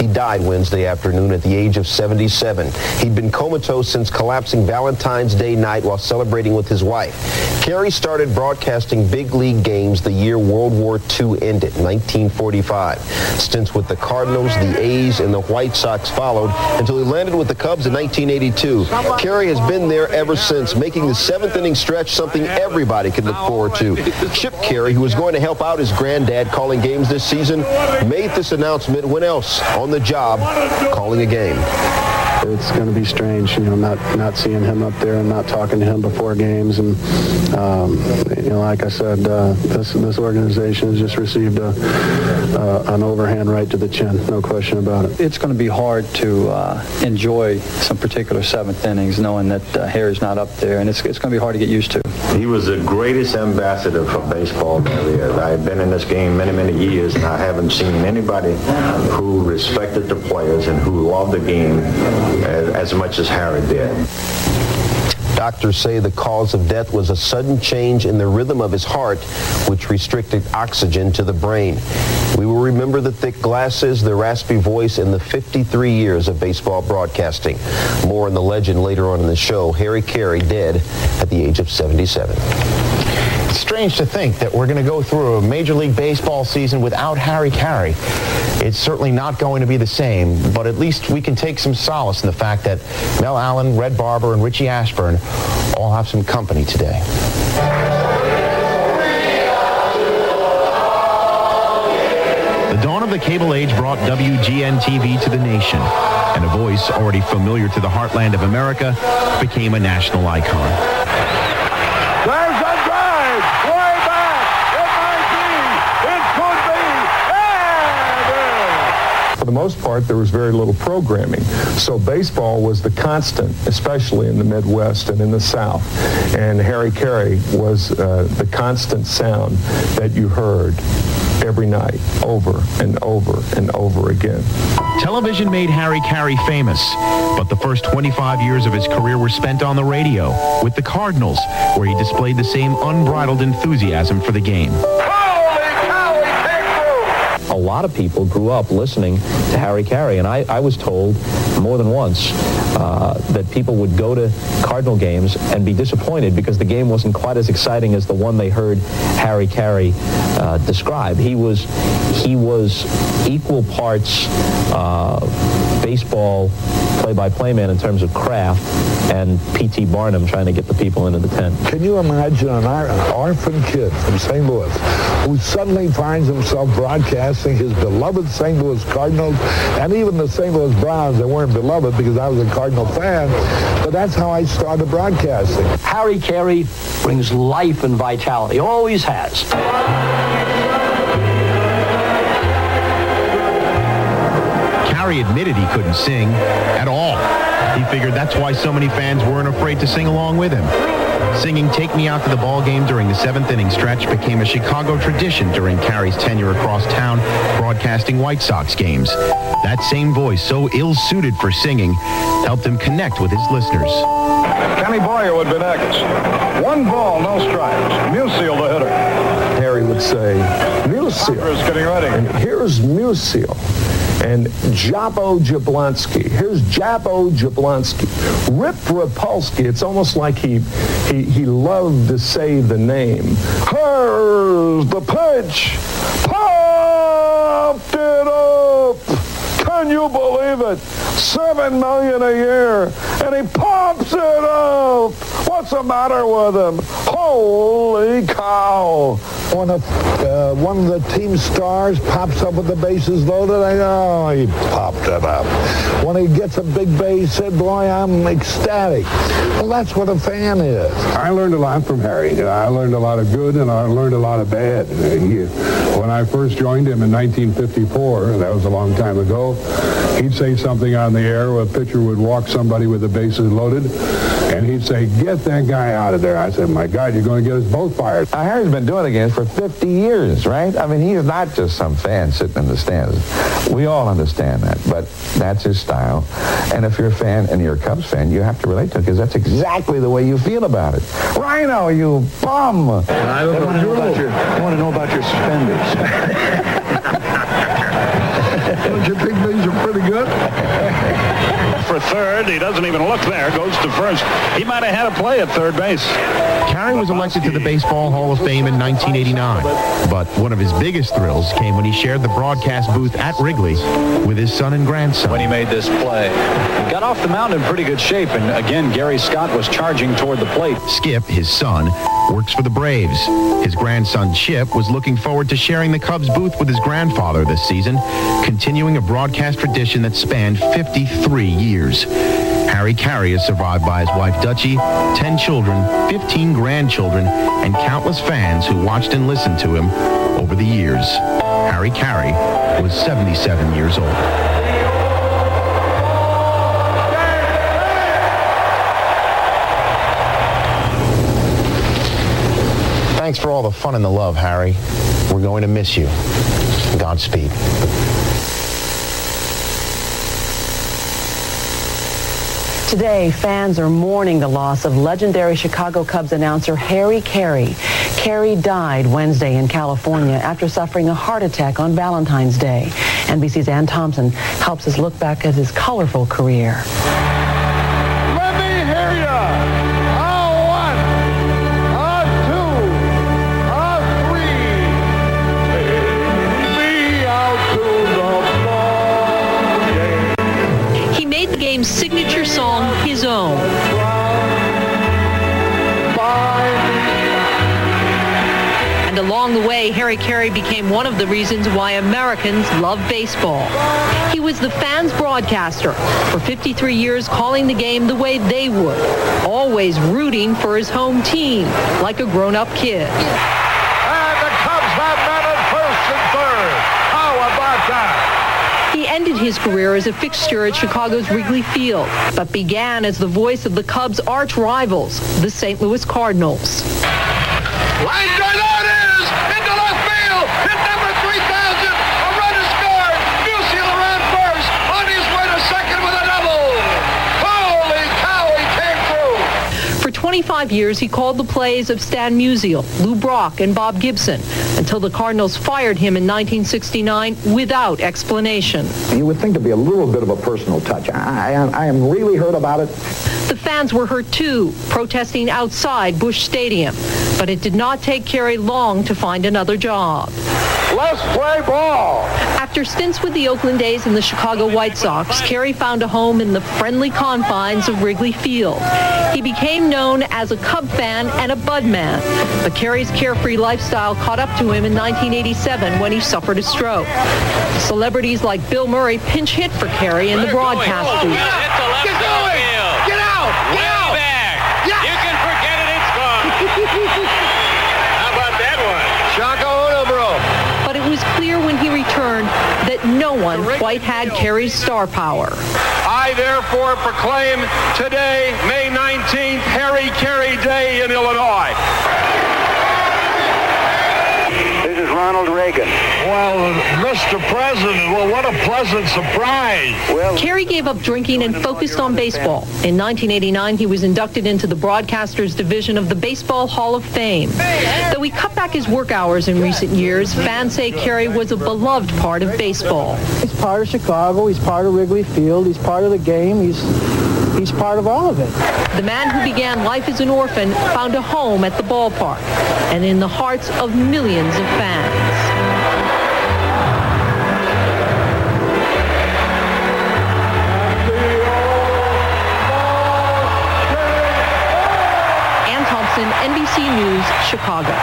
He died Wednesday afternoon at the age of 77. He'd been comatose since collapsing Valentine's Day night while celebrating with his wife. Caray started broadcasting big league games the year World War II ended, 1945. Stints with the Cardinals, the A's, and the White Sox followed until he landed with the Cubs in 1982. Caray has been there ever since, making the seventh inning stretch something everybody can look forward to. Chip Caray, who was going to help out his granddad calling games this season, made this announcement when else on the job calling a game. It's going to be strange, you know, not not seeing him up there and not talking to him before games, and um, you know, like I said, uh, this this organization has just received a, uh, an overhand right to the chin, no question about it. It's going to be hard to uh, enjoy some particular seventh innings knowing that uh, Harry's not up there, and it's, it's going to be hard to get used to. He was the greatest ambassador for baseball there is. I've been in this game many, many years, and I haven't seen anybody who respected the players and who loved the game as, much as Harry did. Doctors say the cause of death was a sudden change in the rhythm of his heart, which restricted oxygen to the brain. We will remember the thick glasses, the raspy voice, and the 53 years of baseball broadcasting. More on the legend later on in the show. Harry Caray dead at the age of 77. It's strange to think that we're going to go through a Major League Baseball season without Harry Caray. It's certainly not going to be the same, but at least we can take some solace in the fact that Mel Allen, Red Barber, and Richie Ashburn all have some company today. The dawn of the cable age brought WGN-TV to the nation, and a voice already familiar to the heartland of America became a national icon. There's a drive! Way back! It might be the most part, there was very little programming. So baseball was the constant, especially in the Midwest and in the South. And Harry Caray was uh, the constant sound that you heard every night, over and over and over again. Television made Harry Caray famous, but the first 25 years of his career were spent on the radio with the Cardinals, where he displayed the same unbridled enthusiasm for the game. A lot of people grew up listening to Harry Caray, and I, I was told more than once uh, that people would go to Cardinal games and be disappointed because the game wasn't quite as exciting as the one they heard Harry Caray uh, describe. He was he was equal parts uh, baseball play-by-play man in terms of craft and P.T. Barnum trying to get the people into the tent. Can you imagine an orphan kid from St. Louis who suddenly finds himself broadcasting his beloved St. Louis Cardinals and even the St. Louis Browns that weren't beloved because I was a Cardinal fan, but that's how I started broadcasting. Harry Caray brings life and vitality, always has. Caray admitted he couldn't sing at all. He figured that's why so many fans weren't afraid to sing along with him. Singing Take Me Out to the Ball Game during the seventh inning stretch became a Chicago tradition during Caray's tenure across town broadcasting White Sox games. That same voice, so ill-suited for singing, helped him connect with his listeners. Kenny Boyer would be next. One ball, no strikes. Musial, the hitter. Harry would say, Musial. Is getting ready. And here's Musial. And Jabo Jablonski. Here's Jabo Jablonski. Rip Repulski. It's almost like he, he, he loved to say the name. Here's the pitch. Popped it up. Can you believe it? Seven million a year. And he pops it up. What's the matter with him? Holy cow. When a, uh, one of the team stars pops up with the bases loaded, I go, oh, he popped it up. When he gets a big base hit, boy, I'm ecstatic. Well, that's what a fan is. I learned a lot from Harry. I learned a lot of good and I learned a lot of bad. He, when I first joined him in 1954, that was a long time ago, he'd say something on the air. A pitcher would walk somebody with the bases loaded, and he'd say, get that guy out of there. I said, my God, you're going to get us both fired. Now, Harry's been doing it again for 50 years, right? I mean, he's not just some fan sitting in the stands. We all understand that, but that's his style. And if you're a fan and you're a Cubs fan, you have to relate to it because that's exactly the way you feel about it. Rhino, you bum! I want to know about your, I want to know about your suspenders. Don't you think these are pretty good? For third, he doesn't even look there. Goes to first. He might have had a play at third base. Caray was elected to the Baseball Hall of Fame in 1989, but one of his biggest thrills came when he shared the broadcast booth at Wrigley with his son and grandson. when he made this play. He got off the mound in pretty good shape, and again, Gary Scott was charging toward the plate. Skip, his son, works for the Braves. His grandson Chip was looking forward to sharing the Cubs booth with his grandfather this season, continuing a broadcast tradition that spanned 53 years. Harry Caray is survived by his wife Dutchie, 10 children, 15 grandchildren, and countless fans who watched and listened to him over the years. Harry Caray was 77 years old. Thanks for all the fun and the love, Harry. We're going to miss you. Godspeed. Today, fans are mourning the loss of legendary Chicago Cubs announcer Harry Caray. Caray died Wednesday in California after suffering a heart attack on Valentine's Day. NBC's Ann Thompson helps us look back at his colorful career. Way, Harry Caray became one of the reasons why Americans love baseball. He was the fans' broadcaster for 53 years, calling the game the way they would, always rooting for his home team, like a grown-up kid. And the Cubs have men at first and third. How about that? He ended his career as a fixture at Chicago's Wrigley Field, but began as the voice of the Cubs' arch rivals, the St. Louis Cardinals drive out is into left field. Hit number 3,000. A run is scored. Musial around first. On his way to second with a double. Holy cow, he came through. For 25 years, he called the plays of Stan Musial, Lou Brock, and Bob Gibson until the Cardinals fired him in 1969 without explanation. You would think to be a little bit of a personal touch. I, I, I am really hurt about it. The fans were hurt too, protesting outside Busch Stadium. But it did not take Caray long to find another job. Let's play ball. After stints with the Oakland A's and the Chicago White Sox, Caray found a home in the friendly confines of Wrigley Field. He became known as a Cub fan and a Bud man, but Caray's carefree lifestyle caught up to him in 1987 when he suffered a stroke. Celebrities like Bill Murray pinch hit for Caray in the broadcast booth. Get out. Get out. back. You can forget it. It's gone. How about that one? Shaka Unobro. But it was clear when he returned that no one quite had Caray's star power. I therefore proclaim today, May 19th, Harry Caray Day in Illinois. This Ronald Reagan. Well, Mr. President, well, what a pleasant surprise. Well, Caray gave up drinking and focused on baseball. In 1989, he was inducted into the Broadcasters Division of the Baseball Hall of Fame. Though he cut back his work hours in recent years, fans say Caray was a beloved part of baseball. He's part of Chicago. He's part of Wrigley Field. He's part of the game. He's he's part of all of it. The man who began life as an orphan found a home at the ballpark and in the hearts of millions of fans. Ann Thompson, NBC News, Chicago.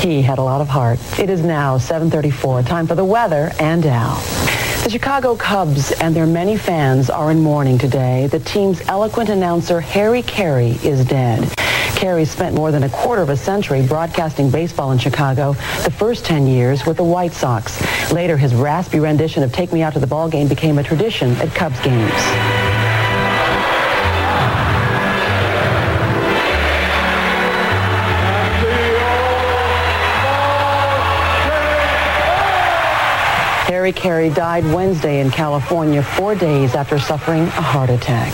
He had a lot of heart. It is now 7:34. Time for the weather and Al. The Chicago Cubs and their many fans are in mourning today. The team's eloquent announcer Harry Caray is dead. Caray spent more than a quarter of a century broadcasting baseball in Chicago, the first 10 years with the White Sox. Later, his raspy rendition of Take Me Out to the Ball Game became a tradition at Cubs games. Harry Caray died Wednesday in California, four days after suffering a heart attack.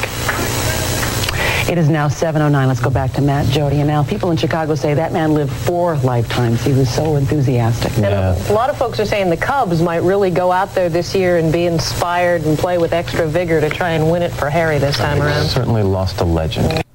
It is now 7.09. Let's go back to Matt, Jody, and now people in Chicago say that man lived four lifetimes. He was so enthusiastic. And a lot of folks are saying the Cubs might really go out there this year and be inspired and play with extra vigor to try and win it for Harry this time around. Certainly lost a legend. Cubs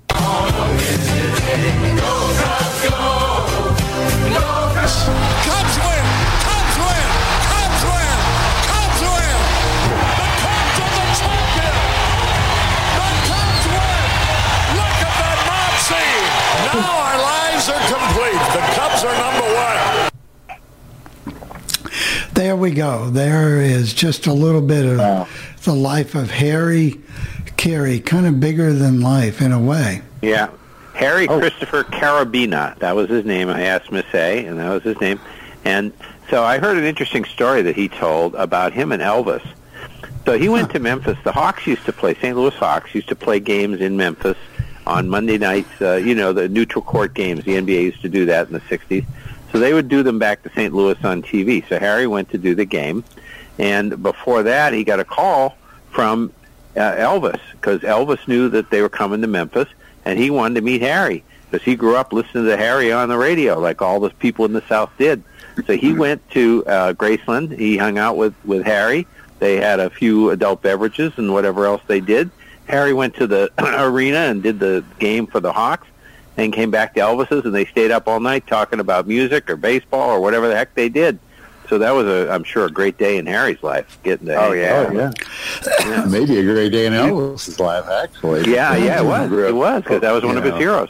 we go. There is just a little bit of the life of Harry Caray, kind of bigger than life in a way. Yeah. Harry Christopher Carabina. That was his name. I asked Miss A, and that was his name. And so I heard an interesting story that he told about him and Elvis. So he went to Memphis. The Hawks used to play, St. Louis Hawks used to play games in Memphis on Monday nights, uh, you know, the neutral court games. The NBA used to do that in the 60s. So they would do them back to St. Louis on TV. So Harry went to do the game. And before that, he got a call from uh, Elvis because Elvis knew that they were coming to Memphis, and he wanted to meet Harry because he grew up listening to Harry on the radio, like all the people in the South did. So he went to uh, Graceland. He hung out with with Harry. They had a few adult beverages and whatever else they did. Harry went to the arena and did the game for the Hawks, and came back to Elvis's, and they stayed up all night talking about music or baseball or whatever the heck they did. So that was a, I'm sure, a great day in Harry's life, getting to. Oh, yeah. Oh, yeah. Maybe a great day in Elvis's life, actually. Yeah, yeah, it was. It was because that was one of his heroes.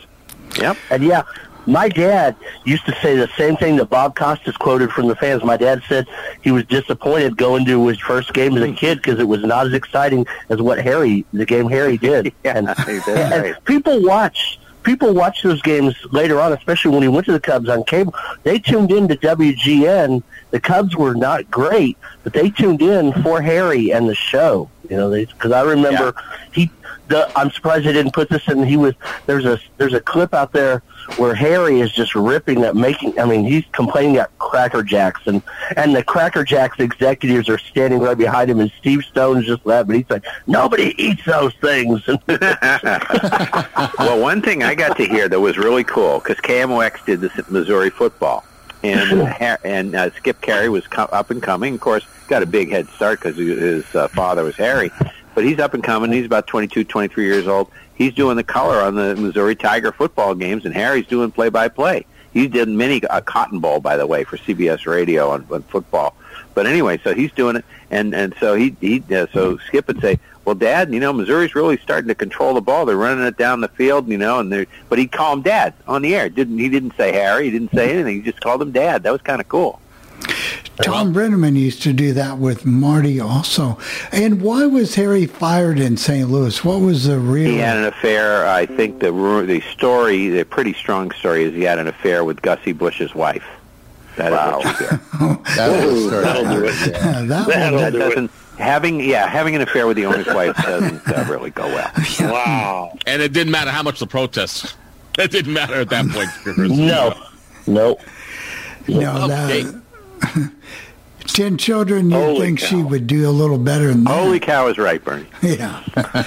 Yep. And yeah, my dad used to say the same thing that Bob Costas quoted from the fans. My dad said he was disappointed going to his first game as a kid because it was not as exciting as what Harry, the game Harry did. and, and right. people watch people watch those games later on, especially when he went to the Cubs on cable. They tuned in to WGN. The Cubs were not great, but they tuned in for Harry and the show. You know, because I remember he. The, I'm surprised they didn't put this in. He was there's a there's a clip out there where Harry is just ripping at making. I mean, he's complaining at Cracker Jacks, and and the Cracker Jacks executives are standing right behind him, and Steve Stone's just laughing. He's like, nobody eats those things. well, one thing I got to hear that was really cool because KMOX did this at Missouri football, and and uh, Skip Caray was co- up and coming. Of course, got a big head start because his uh, father was Harry, but he's up and coming. He's about 22, 23 years old. He's doing the color on the Missouri Tiger football games, and Harry's doing play by play. He did many a Cotton Bowl, by the way, for CBS Radio on, on football. But anyway, so he's doing it, and and so he he uh, so Skip would say, "Well, Dad, you know Missouri's really starting to control the ball. They're running it down the field, you know." And they but he'd call him Dad on the air. Didn't he? Didn't say Harry. He didn't say anything. He just called him Dad. That was kind of cool. Thom Brennaman used to do that with Marty also. And why was Harry fired in St. Louis? What was the real? He had an affair. I think the the story, the pretty strong story, is he had an affair with Gussie Busch's wife. That is what you hear. That was the story. That'll do it. Yeah, that That one- doesn't having yeah having an affair with the owner's wife doesn't uh, really go well. Wow. And it didn't matter how much the protests. It didn't matter at that point. no, no. No, Okay. that. Ten children, you think she would do a little better than that? Holy cow is right, Bernie. Yeah.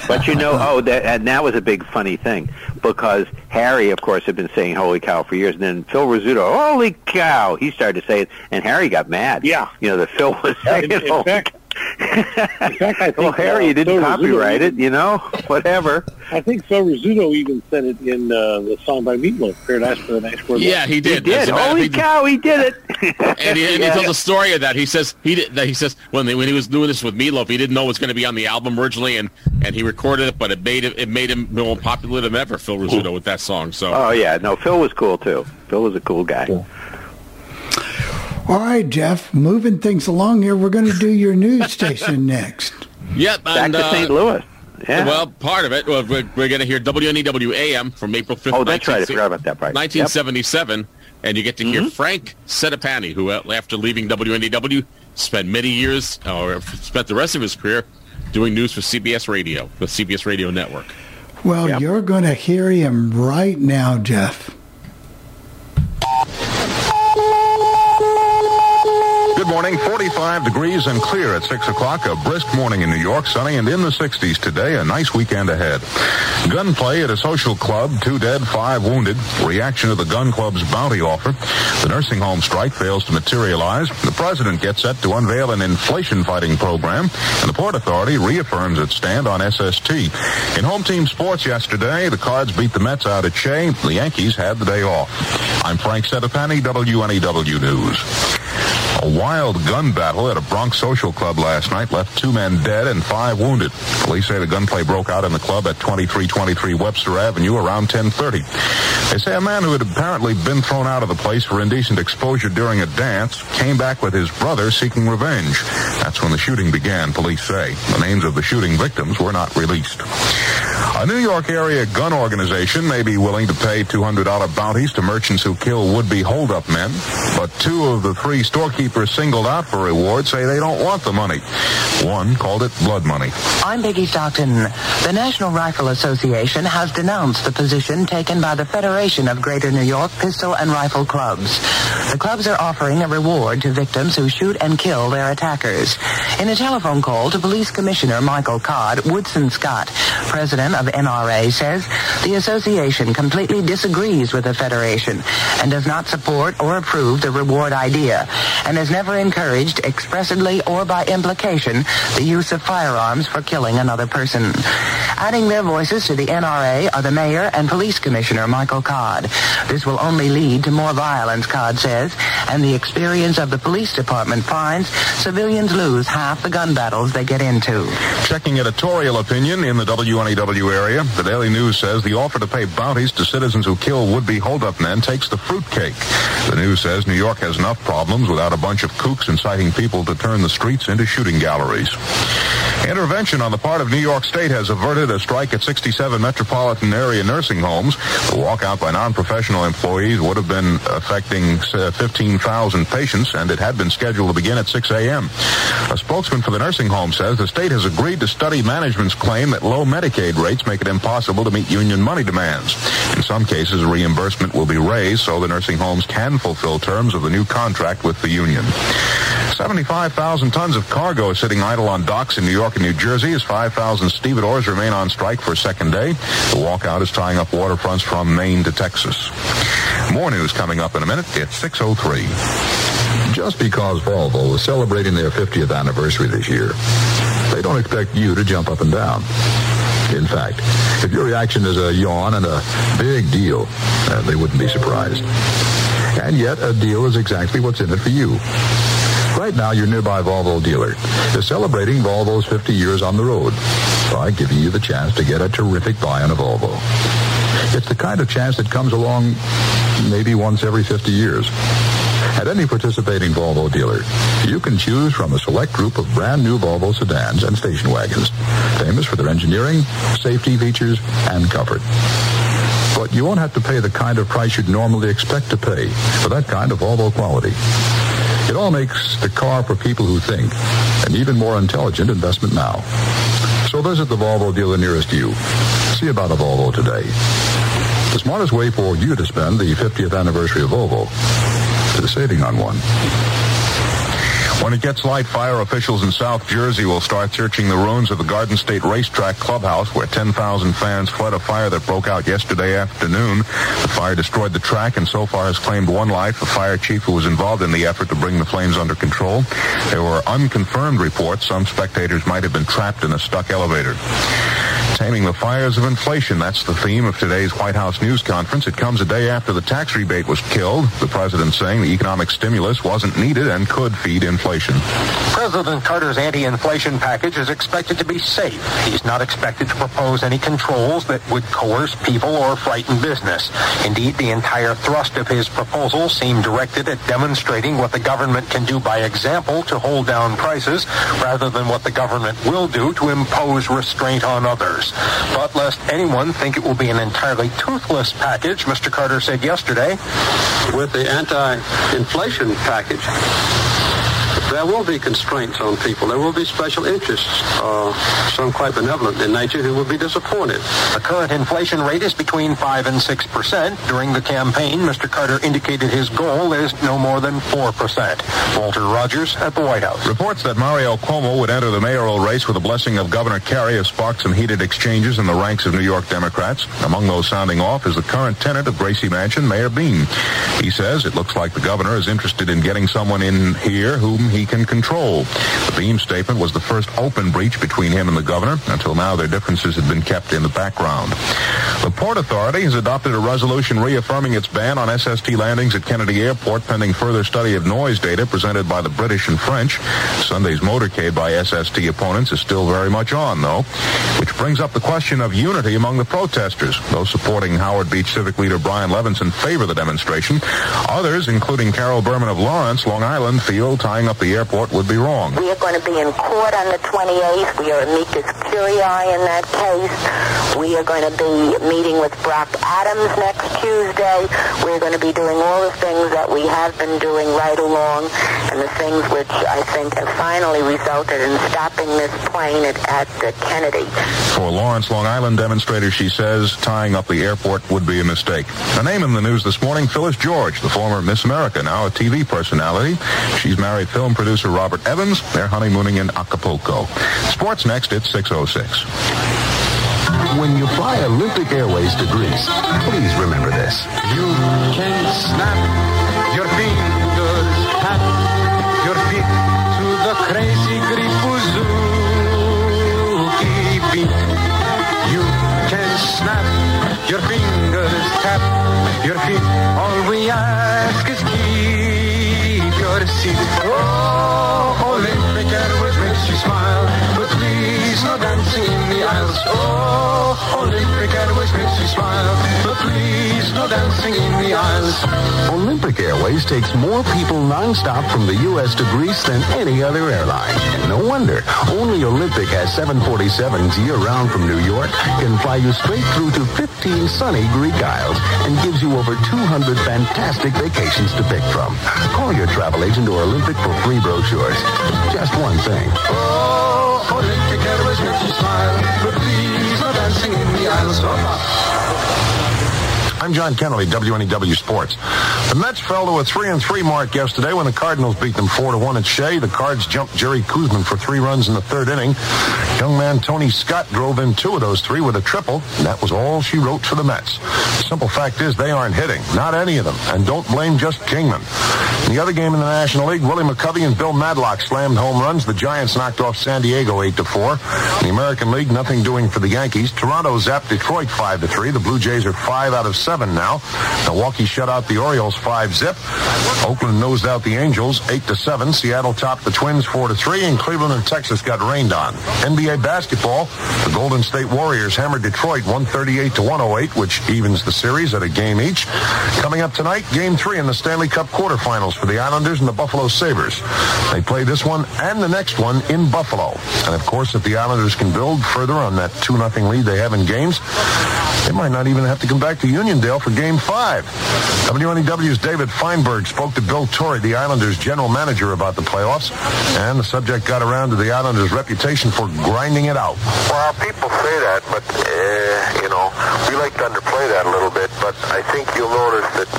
But you know, oh, that, and that was a big funny thing because Harry, of course, had been saying "Holy cow" for years, and then Phil Rizzuto, "Holy cow," he started to say it, and Harry got mad. Yeah, you know, that Phil was saying in- in "Holy fact- In fact, I think well, Harry, uh, you didn't Phil copyright Rizzuto- it, you know, whatever. I think Phil Rizzuto even said it in uh, the song by Meatloaf, Paradise for the Nice Word. Yeah, he did. He did. a matter of Holy fact, cow, he did it. And he, and he tells a story of that. He says he did, that he says when they, when he was doing this with Meatloaf, he didn't know it was going to be on the album originally, and, and he recorded it, but it made it, it made him more popular than ever. Phil Rizzuto with that song. So Oh yeah, no, Phil was cool too. Phil was a cool guy. All right, Jeff, moving things along here, we're going to do your news station next. Yep, Back and, to uh, St. Louis. Yeah. Well, part of it. Well, we're, we're going to hear WNEW AM from April 5th. Oh, that's right. I forgot about that part. Yep. 1977. And you get to hear Frank Settipani, who, uh, after leaving WNEW, spent many years, or spent the rest of his career, doing news for CBS Radio, the CBS Radio Network. Well, you're going to hear him right now, Jeff. Morning. 45 degrees and clear at 6 o'clock. A brisk morning in New York, sunny and in the 60s today. A nice weekend ahead. Gunplay at a social club. Two dead, five wounded. Reaction to the gun club's bounty offer. The nursing home strike fails to materialize. The president gets set to unveil an inflation fighting program. And the Port Authority reaffirms its stand on SST. In home team sports yesterday, the Cards beat the Mets out at Shea. The Yankees had the day off. I'm Frank Settipani, WNEW News. A wild gun battle at a Bronx social club last night left two men dead and five wounded. Police say the gunplay broke out in the club at 2323 Webster Avenue around 1030. They say a man who had apparently been thrown out of the place for indecent exposure during a dance came back with his brother seeking revenge. That's when the shooting began, police say. The names of the shooting victims were not released. A New York area gun organization may be willing to pay $200 bounties to merchants who kill would-be holdup men, but two of the three storekeepers singled out for rewards say they don't want the money. One called it blood money. I'm Peggy Stockton. The National Rifle Association has denounced the position taken by the Federation of Greater New York Pistol and Rifle Clubs. The clubs are offering a reward to victims who shoot and kill their attackers. In a telephone call to Police Commissioner Michael Codd, Woodson Scott, president of NRA, says the association completely disagrees with the Federation and does not support or approve the reward idea and has never encouraged expressly or by implication the use of firearms for killing another person. Adding their voices to the NRA are the mayor and police commissioner Michael Codd. This will only lead to more violence, Codd says, and the experience of the police department finds civilians lose half the gun battles they get into. Checking editorial opinion in the WNEW area, the Daily News says the offer to pay bounties to citizens who kill would-be holdup men takes the fruitcake. The news says New York has enough problems without a bunch of kooks inciting people to turn the streets into shooting galleries. Intervention on the part of New York State has averted a strike at 67 metropolitan area nursing homes. The walkout by non-professional employees would have been affecting uh, 15,000 patients, and it had been scheduled to begin at 6 a.m. A spokesman for the nursing home says the state has agreed to study management's claim that low Medicaid rates make it impossible to meet union money demands. In some cases, reimbursement will be raised so the nursing homes can fulfill terms of the new contract with the union. 75,000 tons of cargo is sitting idle on docks in New York and New Jersey as 5,000 stevedores remain on strike for a second day. The walkout is tying up waterfronts from Maine to Texas. More news coming up in a minute. It's 6.03. Just because Volvo is celebrating their 50th anniversary this year, they don't expect you to jump up and down. In fact, if your reaction is a yawn and a big deal, uh, they wouldn't be surprised. And yet, a deal is exactly what's in it for you. Right now, your nearby Volvo dealer is celebrating Volvo's 50 years on the road by giving you the chance to get a terrific buy on a Volvo. It's the kind of chance that comes along maybe once every 50 years. At any participating Volvo dealer, you can choose from a select group of brand new Volvo sedans and station wagons, famous for their engineering, safety features, and comfort. But you won't have to pay the kind of price you'd normally expect to pay for that kind of Volvo quality. It all makes the car for people who think an even more intelligent investment now. So visit the Volvo dealer nearest you. See about a Volvo today. The smartest way for you to spend the 50th anniversary of Volvo is saving on one. When it gets light, fire officials in South Jersey will start searching the ruins of the Garden State Racetrack Clubhouse where 10,000 fans fled a fire that broke out yesterday afternoon. The fire destroyed the track and so far has claimed one life, the fire chief who was involved in the effort to bring the flames under control. There were unconfirmed reports some spectators might have been trapped in a stuck elevator. Taming the fires of inflation. That's the theme of today's White House news conference. It comes a day after the tax rebate was killed. The president saying the economic stimulus wasn't needed and could feed inflation. President Carter's anti-inflation package is expected to be safe. He's not expected to propose any controls that would coerce people or frighten business. Indeed, the entire thrust of his proposal seemed directed at demonstrating what the government can do by example to hold down prices rather than what the government will do to impose restraint on others. But lest anyone think it will be an entirely toothless package, Mr. Carter said yesterday, with the anti-inflation package, there will be constraints on people. There will be special interests, uh, some quite benevolent in nature, who will be disappointed. The current inflation rate is between 5 and 6 percent. During the campaign, Mr. Carter indicated his goal is no more than 4 percent. Walter Rogers at the White House. Reports that Mario Cuomo would enter the mayoral race with the blessing of Governor Carey have sparked some heated exchanges in the ranks of New York Democrats. Among those sounding off is the current tenant of Gracie Mansion, Mayor Beame. He says it looks like the governor is interested in getting someone in here whom he can control. The Beame statement was the first open breach between him and the governor. Until now, their differences had been kept in the background. The Port Authority has adopted a resolution reaffirming its ban on SST landings at Kennedy Airport pending further study of noise data presented by the British and French. Sunday's motorcade by SST opponents is still very much on, though, which brings up the question of unity among the protesters. Those supporting Howard Beach Civic Leader Brian Levinson favor the demonstration. Others, including Carol Berman of Lawrence, Long Island, feel tying up the airport would be wrong. We are going to be in court on the 28th. We are amicus curiae in that case. We are going to be meeting with Brock Adams next Tuesday. We're going to be doing all the things that we have been doing right along and the things which I think have finally resulted in stopping this plane at, at uh, Kennedy. For Lawrence, Long Island demonstrators, she says tying up the airport would be a mistake. A name in the news this morning, Phyllis George, the former Miss America, now a TV personality. She's married film producer Robert Evans. They're honeymooning in Acapulco. Sports next, at 606. When you fly Olympic Airways to Greece, please remember this. You can snap your fingers, tap your feet to the crazy Grifuzuki beat. You can snap your fingers, tap your feet. All we ask is keep your seat. Dancing in the aisles. Olympic Airways takes more people nonstop from the U.S. to Greece than any other airline. And no wonder. Only Olympic has 747s year-round from New York, can fly you straight through to 15 sunny Greek Isles, and gives you over 200 fantastic vacations to pick from. Call your travel agent or Olympic for free brochures. Just one thing. Oh, Olympic Airways makes you smile, but please no dancing in the aisles. I'm John Kennedy, WNEW Sports. The Mets fell to a 3 and 3 mark yesterday when the Cardinals beat them 4 to 1 at Shea. The Cards jumped Jerry Koosman for three runs in the third inning. Young man Tony Scott drove in two of those three with a triple, and that was all she wrote for the Mets. The simple fact is they aren't hitting, not any of them, and don't blame just Kingman. In the other game in the National League, Willie McCovey and Bill Madlock slammed home runs. The Giants knocked off San Diego 8 to 4. In the American League, nothing doing for the Yankees. Toronto zapped Detroit 5 to 3. The Blue Jays are 5 out of 7 now. Milwaukee shut out the Orioles 5 zip. Oakland nosed out the Angels 8 to 7. Seattle topped the Twins 4 to 3 and Cleveland and Texas got rained on. NBA basketball, the Golden State Warriors hammered Detroit 138 to 108, which evens the series at a game each. Coming up tonight, game 3 in the Stanley Cup quarterfinals for the Islanders and the Buffalo Sabres. They play this one and the next one in Buffalo. And of course, if the Islanders can build further on that 2-0 lead they have in games, they might not even have to come back to Uniondale for game five. WNEW's David Feinberg spoke to Bill Torrey, the Islanders general manager, about the playoffs, and the subject got around to the Islanders' reputation for grinding it out. Well, people say that, but, uh, you know, we like to underplay that a little bit, but I think you'll notice that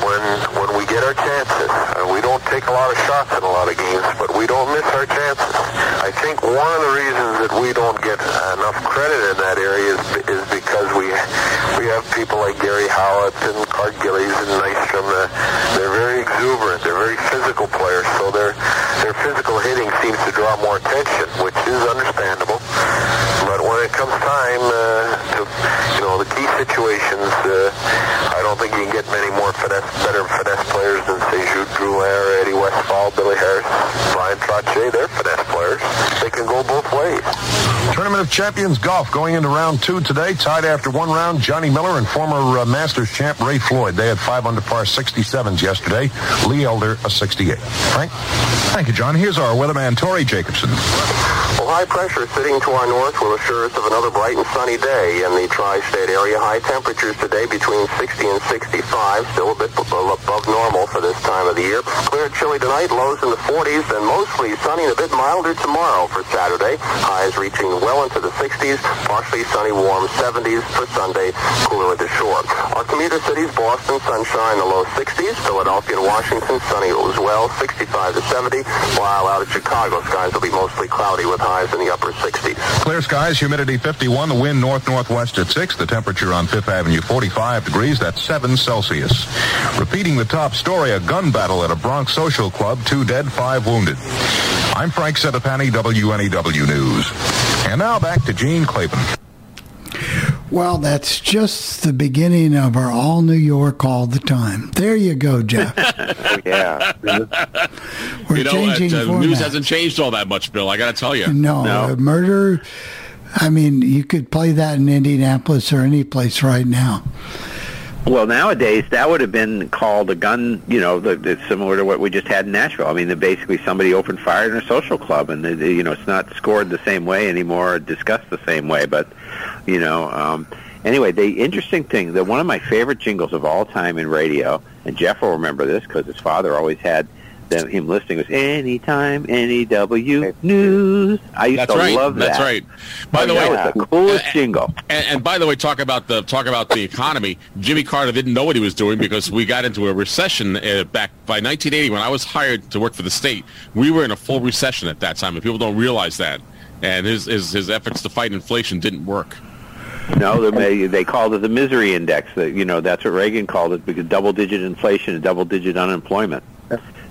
when when we get our chances, we don't take a lot of shots in a lot of games, but we don't miss our chances. I think one of the reasons that we don't get enough credit in that area is, is because we we have people like Gary Howatt and Clark Gillies and Nystrom. Uh, they're very exuberant. They're very physical players, so their their physical hitting seems to draw more attention, which is understandable. But when it comes time uh, to, you know, the key situations, uh, I don't think you can get many more finesse, better finesse players than, say, Jude Drouin, Eddie Westfall, Billy Harris, Bryan Trottier. They're finesse players. They can go both ways. Tournament of Champions golf going into round two today. Tied after one round, Johnny Miller and former uh, Masters champ Ray Floyd. They had five under par 67s yesterday. Lee Elder a 68. Frank? Thank you, John. Here's our weatherman, Tori Jacobson. Well, high pressure sitting to our north will assure us of another bright and sunny day in the tri-state area. High temperatures today between 60 and 65, still a bit uh, above normal for this time of the year. Clear chilly tonight, lows in the 40s, and mostly sunny and a bit milder tomorrow for Saturday. Highs reaching well into the 60s, partially sunny, warm 70s for Sunday, cooler at the shore. Our commuter cities, Boston, sunshine, the low 60s. Philadelphia and Washington, sunny as well, 65 to 70. While out at Chicago, skies will be mostly cloudy with highs in the upper 60s. Clear skies, humidity 51, the wind north-northwest at 6, the temperature on 5th Avenue 45 degrees, that's 7 Celsius. Repeating the top story, a gun battle at a Bronx social club, two dead, five wounded. I'm Frank Settipani, WNEW News. And now back to Gene Klavan. Well, that's just the beginning of our all New York all the time. There you go, Jeff. oh, yeah. We're you know, changing uh, format. news hasn't changed all that much, Bill. I got to tell you. No, uh, murder. I mean, you could play that in Indianapolis or any place right now. Well, nowadays that would have been called a gun. You know, the, the, similar to what we just had in Nashville. I mean, the, basically somebody opened fire in a social club, and the, the, you know, it's not scored the same way anymore, or discussed the same way. But you know, um, anyway, the interesting thing that one of my favorite jingles of all time in radio, and Jeff will remember this because his father always had them, him listening was anytime NEW news. I used That's to right. love that. That's right. By the way, that was the coolest jingle. And, and by the way, talk about the talk about the economy. Jimmy Carter didn't know what he was doing because we got into a recession uh, back by 1980 when I was hired to work for the state. We were in a full recession at that time, and people don't realize that. And his his, his efforts to fight inflation didn't work. No, they, they called it the misery index. That you know that's what Reagan called it because double-digit inflation and double-digit unemployment.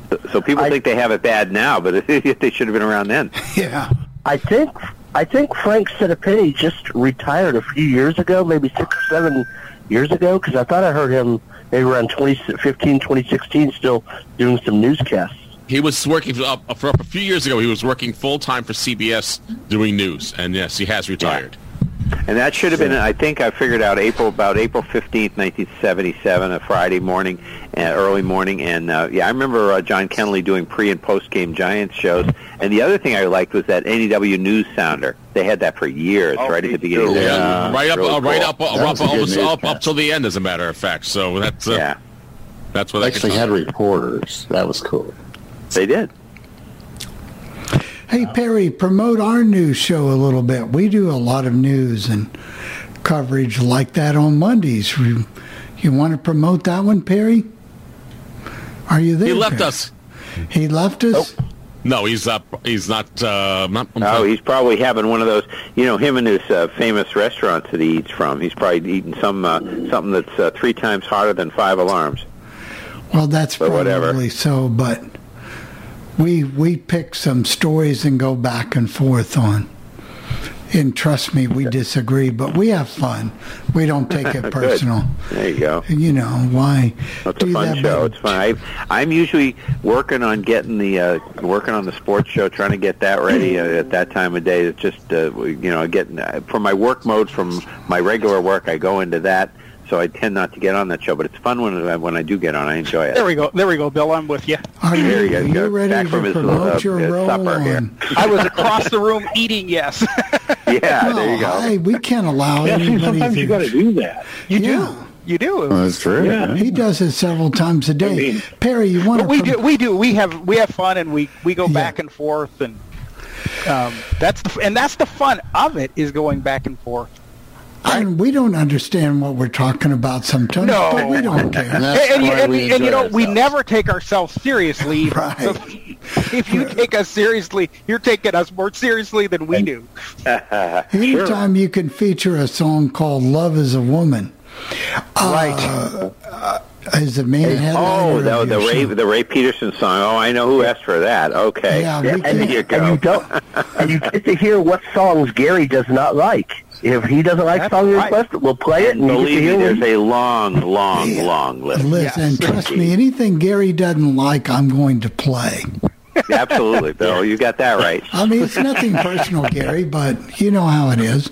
So, so people think they have it bad now, but they should have been around then. Yeah. I think I think Frank Settipani just retired a few years ago, maybe six or seven years ago, because I thought I heard him maybe around 2015, 2016, still doing some newscasts. He was working for up, for up a few years ago. He was working full time for CBS doing news, and yes, he has retired. And that should have been, I think I figured out April, about April 15th, 1977, a Friday morning, uh, early morning. And uh, yeah, I remember uh, John Kennelly doing pre and post game Giants shows. And the other thing I liked was that NEW News Sounder. They had that for years, right at the beginning. of the Yeah, right up, Really uh, right cool. up, uh, up, almost up, up till the end, as a matter of fact. So that's uh, Yeah. that's what They I actually had reporters. That was cool. They did. Hey Perry, promote our news show a little bit. We do a lot of news and coverage like that on Mondays. You, you want to promote that one, Perry? Are you there? He left Perry? us. He left us. No, he's up. He's not. Uh, not Oh, he's probably having one of those. You know, him and his uh, famous restaurants that he eats from. He's probably eating some uh, something that's uh, three times hotter than five alarms. Well, that's Or probably whatever. so, but we we pick some stories and go back and forth on. And trust me, we disagree, but we have fun. We don't take it personal. There you go. You know why? It's a fun show. by- It's fun. I, I'm usually working on getting the uh, working on the sports show, trying to get that ready uh, at that time of day. It's just uh, you know getting uh, from my work mode from my regular work. I go into that, so I tend not to get on that show. But it's fun when I, when I do get on. I enjoy it. There we go. There we go, Bill. I'm with you. Are There you, you go. you Go ready back to from his, uh, your his role supper here. I was across the room eating. Yes. Yeah, there you go. Hey, we can't allow Yeah, see, sometimes to you gotta do that. You Yeah. do. You do. that's true. Yeah. He does it several times a day. Perry, you want to? we do. We do. We have. We have fun, and we we go back and forth, and um, that's the and that's the fun of it is going back and forth. And we don't understand what we're talking about sometimes, No. but we don't care. And, and, you, and, and you know, we never take ourselves seriously. Right. So if you take us seriously, you're taking us more seriously than we do. Anytime you can feature a song called "Love Is a Woman," right? Uh, is the main headliner Oh, of the, the Ray show. the Ray Peterson song. Oh, I know who asked for that. Okay, Yeah, we there can- you and you don't, and you get to hear what songs Gary does not like. If he doesn't like That's song right. request, we'll play it. And you Believe me, hear there's what a long, long, long list. Listen, and trust me, anything Gary doesn't like, I'm going to play. Absolutely, Bill. You got that right. I mean, it's nothing personal, Gary, but you know how it is.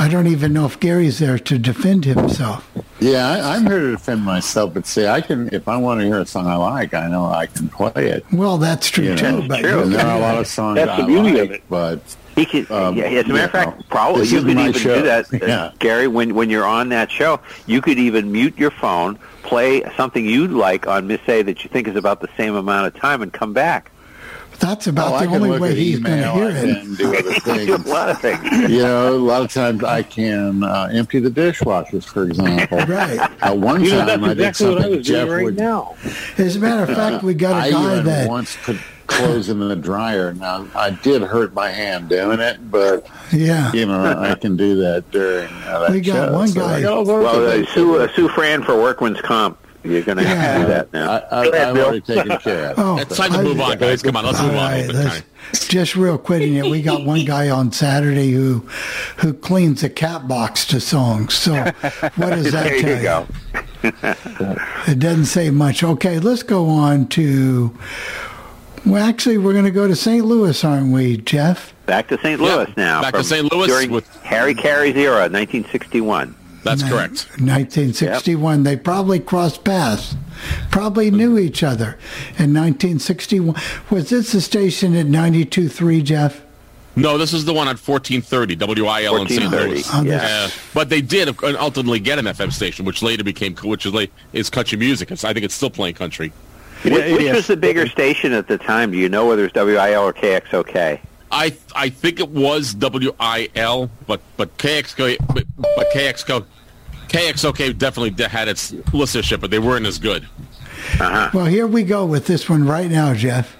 I don't even know if Gary's there to defend himself. Yeah, I, I'm here to defend myself, but see, I can if I want to hear a song I like, I know I can play it. Well, that's true You know, too. But and there are a lot of songs That's I the beauty like, of it. but He could, Um, yeah, as a matter of you fact, know, probably you is could even show. do that, uh, Yeah. Gary. When when you're on that show, you could even mute your phone, play something you'd like on Miss A that you think is about the same amount of time, and come back. that's about Oh, I the only way at he's going to hear it. can do other You things. do a lot of things. you know, a lot of times I can uh, empty the dishwashers, for example. Right. At one You know, time, that's I did exactly what I something was doing Jeff right would. now. As a matter of fact, we got I a guy that once put clothes in the dryer. Now, I did hurt my hand doing it, but yeah, you know, I can do that during uh, that We got show. one guy- I got Well, of uh, sue uh, sue Fran for workman's comp. You're going to have to do that now. I, I, I've already taken care of. Oh, It's time to move on, guys. Come on, let's move on. right, a little bit, let's- just real quick, you know, we got one guy on Saturday who who cleans the cat box to songs. So what does that there tell you go. It doesn't say much. Okay, let's go on to. Well, actually, we're going to go to St. Louis, aren't we, Jeff? Back to St. Louis now. back to St. Louis during with- Harry Caray's era, 1961. That's Ni- correct. 1961. They probably crossed paths, probably knew each other. In 1961, was this the station at 92.3, Jeff? No, this is the one at 1430 WIL in St. 1430, Louis. Oh, yeah. Uh, but they did ultimately get an FM station, which later became, which is late, is country music. It's, I think it's still playing country. Which, which was the bigger station at the time? Do you know whether it's WIL or KXOK? I I think it was WIL, but but KXK but, but KXK KXOK definitely had its listenership, but they weren't as good. Uh-huh. Well, here we go with this one right now, Jeff.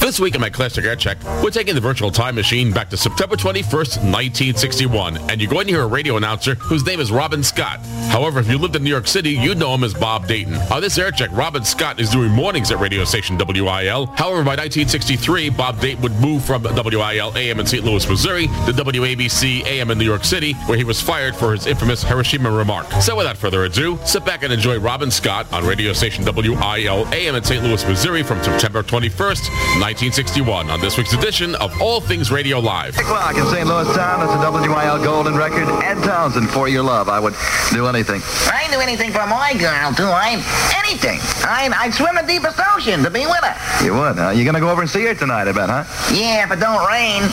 This week in my classic air check, we're taking the virtual time machine back to September 21st, 1961, and you're going to hear a radio announcer whose name is Robin Scott. However, if you lived in New York City, you'd know him as Bob Dayton. On this air check, Robin Scott is doing mornings at radio station WIL. However, by 1963, Bob Dayton would move from WIL AM in St. Louis, Missouri to WABC AM in New York City, where he was fired for his infamous Hiroshima remark. So without further ado, sit back and enjoy Robin Scott on radio station WIL AM in St. Louis, Missouri from September 21st, 1961 on this week's edition of All Things Radio Live. o'clock in St. Louis town. That's a WIL Golden record. Ed Townsend, For Your Love. I would do anything. I'd do anything for my girl, too. I'm anything. I, I'd swim the deepest ocean to be with her. You would, huh? You gonna go over and see her tonight, I bet, huh? Yeah, if it don't rain.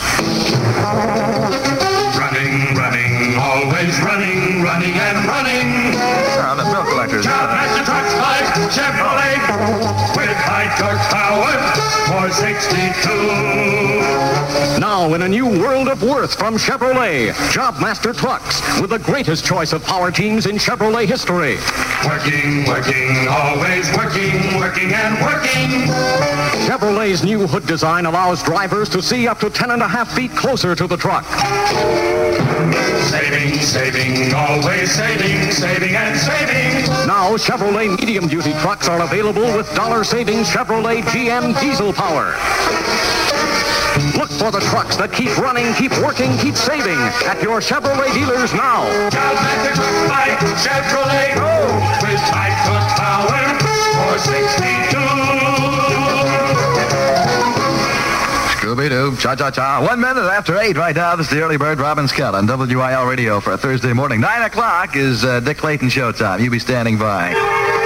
Running, running, always running, running and running. Oh, the bill collectors. Jobmaster trucks like Chevrolet with high torque power for 62. Now, in a new world of worth from Chevrolet, Jobmaster Trucks, with the greatest choice of power teams in Chevrolet history. Working, working, always working, working and working. Chevrolet's new hood design allows drivers to see up to 10 and a half feet closer to the truck. Saving, saving, always saving, saving and saving. Now, Chevrolet medium-duty trucks are available with dollar-saving Chevrolet GM diesel power. Look for the trucks that keep running, keep working, keep saving at your Chevrolet dealers now. Jobmaster trucks like Chevrolet with high torque power for 62. Scooby-Doo, cha-cha-cha. One minute after eight right now. This is the Early Bird Robin Scott on WIL Radio for a Thursday morning. Nine o'clock is uh, Dick Clayton showtime. You be standing by.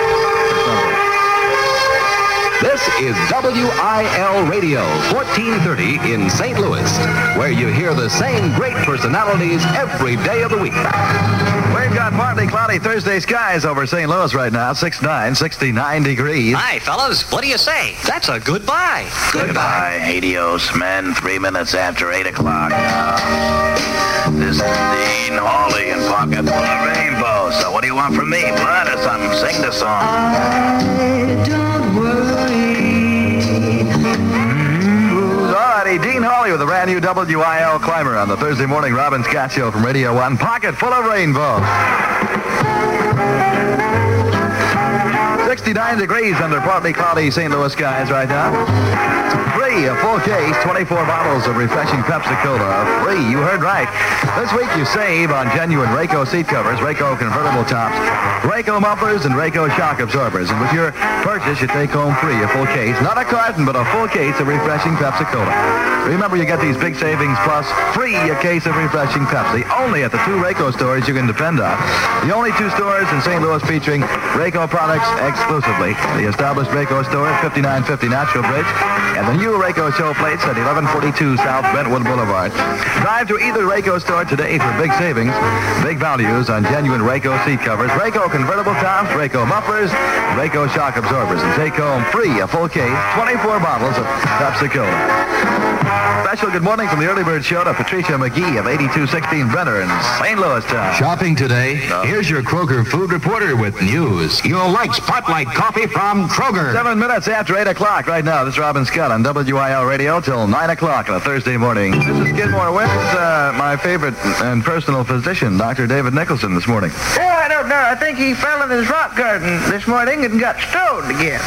This is WIL Radio 1430 in St. Louis, where you hear the same great personalities every day of the week. We've got partly cloudy Thursday skies over St. Louis right now. 69, 69 degrees. Hi, fellas. What do you say? That's a goodbye. Goodbye, adios, men. Three minutes after 8 o'clock. This is Dean Hawley in Pocket Full of Rainbow. So what do you want from me? Blood or something? Sing the song. Alrighty, Dean Hawley with a brand new WIL climber on the Thursday morning Robin Scott Show from Radio 1. Pocket full of rainbow. 69 degrees under partly cloudy St. Louis skies right now. Free, a full case, 24 bottles of refreshing Pepsi Cola. Free, you heard right. This week you save on genuine Rayco seat covers, Rayco convertible tops, Rayco mufflers, and Rayco shock absorbers. And with your purchase, you take home free a full case, not a carton, but a full case of refreshing Pepsi Cola. Remember, you get these big savings plus free a case of refreshing Pepsi only at the two Rayco stores you can depend on. The only two stores in St. Louis featuring Rayco products exclusively. The established Rayco store at 5950 Natural Bridge and the new Rayco show plates at 1142 South Brentwood Boulevard. Drive to either Rayco store today for big savings, big values on genuine Rayco seat covers, Rayco convertible tops, Rayco mufflers, Rayco shock absorbers, and take home free a full case, 24 bottles of Pepsi Cola. Special good morning from the early bird show to Patricia McGee of 8216 Brenner in St. Louis town. Shopping today. No. Here's your Kroger food reporter with news. You'll like Spotlight Coffee from Kroger. Seven minutes after 8 o'clock right now. This is Robin Scott on WIL Radio till 9 o'clock on a Thursday morning. This is Skidmore. Where's uh, my favorite and personal physician, Dr. David Nicholson, this morning? Oh, I don't know. I think he fell in his rock garden this morning and got stoned again.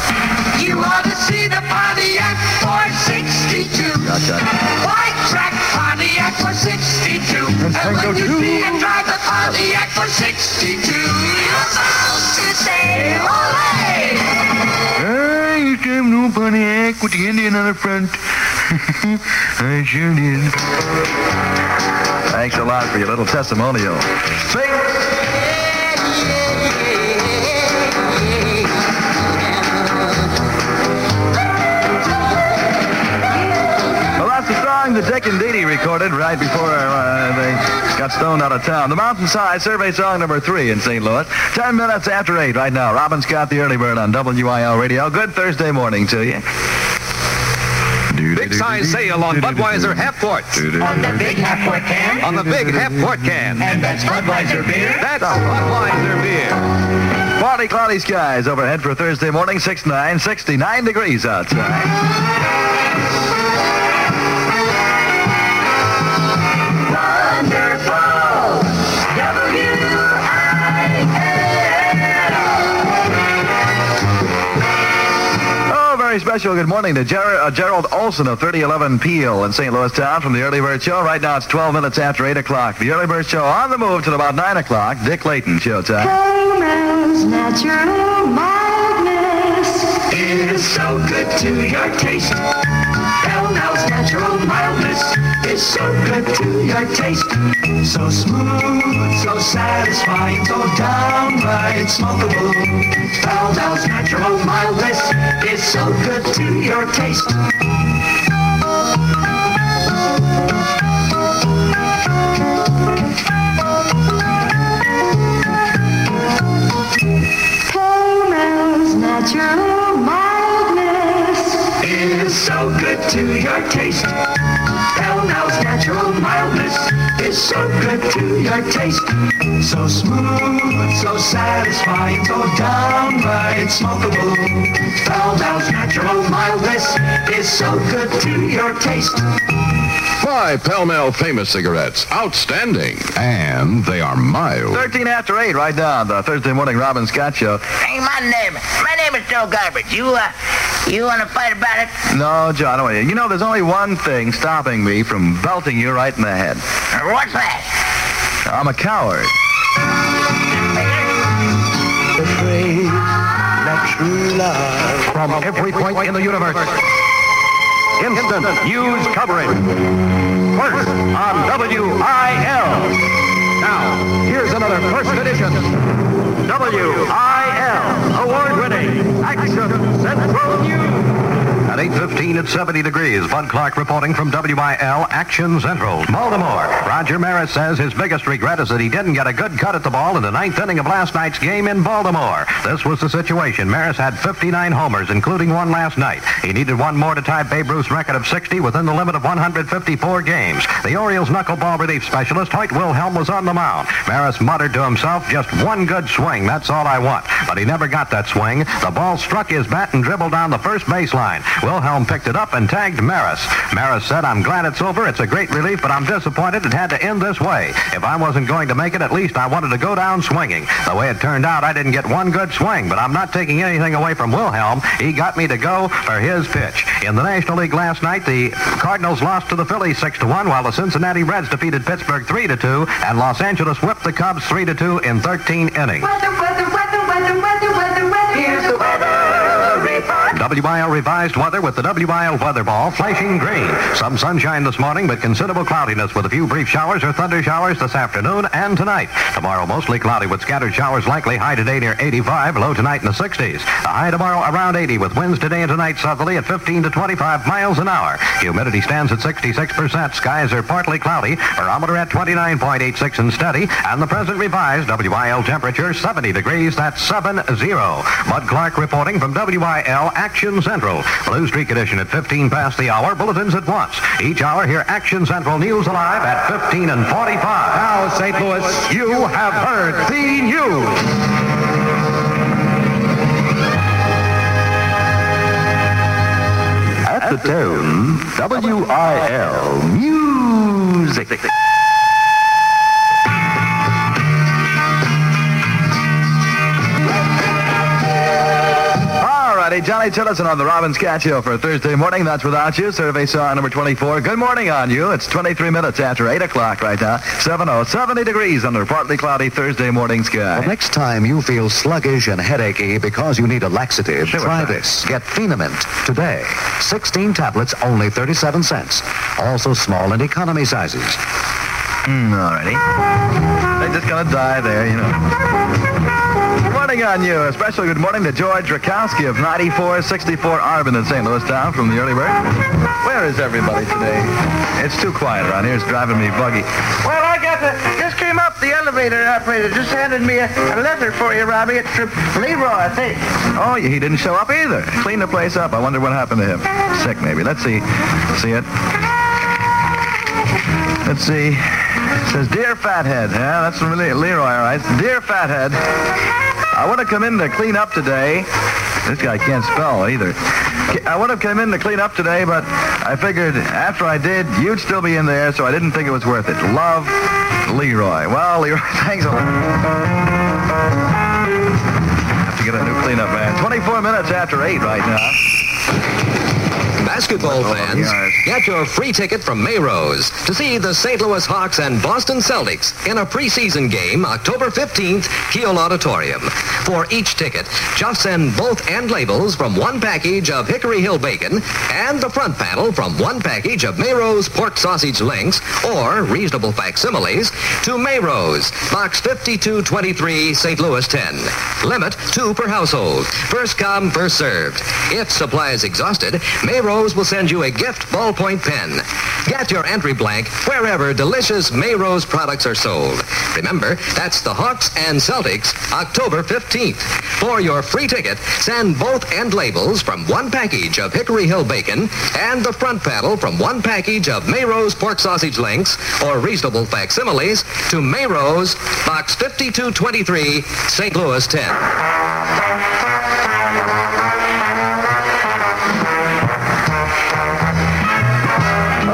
You ought to see the party at 460. 82. Gotcha. White track Pontiac for 62. And, and when you see and drive the Pontiac for 62, you're bound to say, Olay! I used to have an old Pontiac with the Indian on the front. I sure did. Thanks a lot for your little testimonial. Sing! That's the song that Dick and Dee Dee recorded right before uh, they got stoned out of town. The Mountain's High Survey song number three in St. Louis. Ten minutes after eight right now. Robin Scott, the early bird on WIL Radio. Good Thursday morning to you. Big size sale on Budweiser half quarts. On the big half quart can. On the big half quart can. And that's Budweiser beer. That's Budweiser beer. Partly cloudy skies overhead for Thursday morning, 69, 69 degrees outside. Very special good morning to Ger- uh, Gerald Olson of 3011 Peel in St. Louis Town from the Early Bird Show. Right now it's 12 minutes after 8 o'clock. The Early Bird Show on the move till about 9 o'clock. Dick Layton showtime. Coleman's natural mildness is so good to your taste. Natural mildness is so good to your taste. So smooth, so satisfying, so downright smokable. Mall's natural mildness is so good to your taste. Pall Mall's natural mildness so good to your taste. Pall Mall's natural mildness is so good to your taste. So smooth, so satisfying, so downright smokeable. Pall Mall's natural mildness is so good to your taste. Five Pall Mall famous cigarettes. Outstanding. And they are mild. 13 after 8 right now on the Thursday morning Robin Scott Show. Hey, my name, my name is Joe Garbage. You, uh, you want to fight about it? No, John, wait. You know, there's only one thing stopping me from belting you right in the head. What's that? I'm a coward. Afraid that true love From every point in the universe. Instant news coverage. First on WIL. Now, here's another first edition. WIL, award-winning Action Central. At 8.15 at 70 degrees, Bud Clark reporting from WIL Action Central. Baltimore. Roger Maris says his biggest regret is that he didn't get a good cut at the ball in the ninth inning of last night's game in Baltimore. This was the situation. Maris had 59 homers, including one last night. He needed one more to tie Babe Ruth's record of 60 within the limit of 154 games. The Orioles knuckleball relief specialist, Hoyt Wilhelm, was on the mound. Maris muttered to himself, just one good swing, that's all I want. But he never got that swing. The ball struck his bat and dribbled down the first baseline. Wilhelm picked it up and tagged Maris. Maris said, I'm glad it's over. It's a great relief, but I'm disappointed it had to end this way. If I wasn't going to make it, at least I wanted to go down swinging. The way it turned out, I didn't get one good swing, but I'm not taking anything away from Wilhelm. He got me to go for his pitch. In the National League last night, the Cardinals lost to the Phillies 6 to 1, while the Cincinnati Reds defeated Pittsburgh 3 to 2, and Los Angeles whipped the Cubs 3 to 2 in 13 innings. WIL revised weather with the WIL weather ball flashing green. Some sunshine this morning, but considerable cloudiness with a few brief showers or thunder showers this afternoon and tonight. Tomorrow mostly cloudy with scattered showers likely high today near 85, low tonight in the 60s. The high tomorrow around 80 with winds today and tonight southerly at 15 to 25 miles an hour. Humidity stands at 66%. Skies are partly cloudy. Barometer at 29.86 and steady. And the present revised WIL temperature 70 degrees. That's 7-0. Bud Clark reporting from WIL Central. Blue Streak edition at 15 past the hour. Bulletins at once. Each hour hear Action Central News Alive at 15 and 45. Now, St. Louis, you have heard the news. At the tone, WIL Music. Alrighty, Johnny Tillotson on the Robin Scott Show for Thursday morning. That's without you. Survey saw number 24. Good morning on you. It's 23 minutes after 8 o'clock right now. 70, 70 degrees under partly cloudy Thursday morning sky. Well, next time you feel sluggish and headachy because you need a laxative, Sure, try this. Get Feen-a-mint today. 16 tablets, only 37 cents. Also small and economy sizes. Mm, alrighty. They're just gonna die there, you know. Morning on you. A special good morning to George Rakowski of 9464 Arbin in St. Louis Town from the early bird. Where is everybody today? It's too quiet around here. It's driving me buggy. Well, I got the, just came up the elevator operator. Just handed me a, a letter for you, Robbie. It's from Leroy, I think. Oh, he didn't show up either. Clean the place up. I wonder what happened to him. Sick, maybe. Let's see. See it? Let's see. It says, Dear Fathead. Yeah, that's from Leroy, all right. Dear Fathead, I want to come in to clean up today. This guy can't spell either. I would have come in to clean up today, but I figured after I did, you'd still be in there, so I didn't think it was worth it. Love, Leroy. Well, Leroy, thanks a lot. Have to get a new cleanup man. 24 minutes after 8 right now. Basketball oh, fans, get your free ticket from Mayrose to see the St. Louis Hawks and Boston Celtics in a preseason game October 15th, Kiel Auditorium. For each ticket, just send both end labels from one package of Hickory Hill bacon and the front panel from one package of Mayrose pork sausage links or reasonable facsimiles to Mayrose, Box 5223, St. Louis 10. Limit two per household. First come, first served. If supply is exhausted, Mayrose will send you a gift ballpoint pen. Get your entry blank wherever delicious Mayrose products are sold. Remember, that's the Hawks and Celtics, October 15th. For your free ticket, send both end labels from one package of Hickory Hill bacon and the front panel from one package of Mayrose pork sausage links or reasonable facsimiles to Mayrose, Box 5223, St. Louis 10.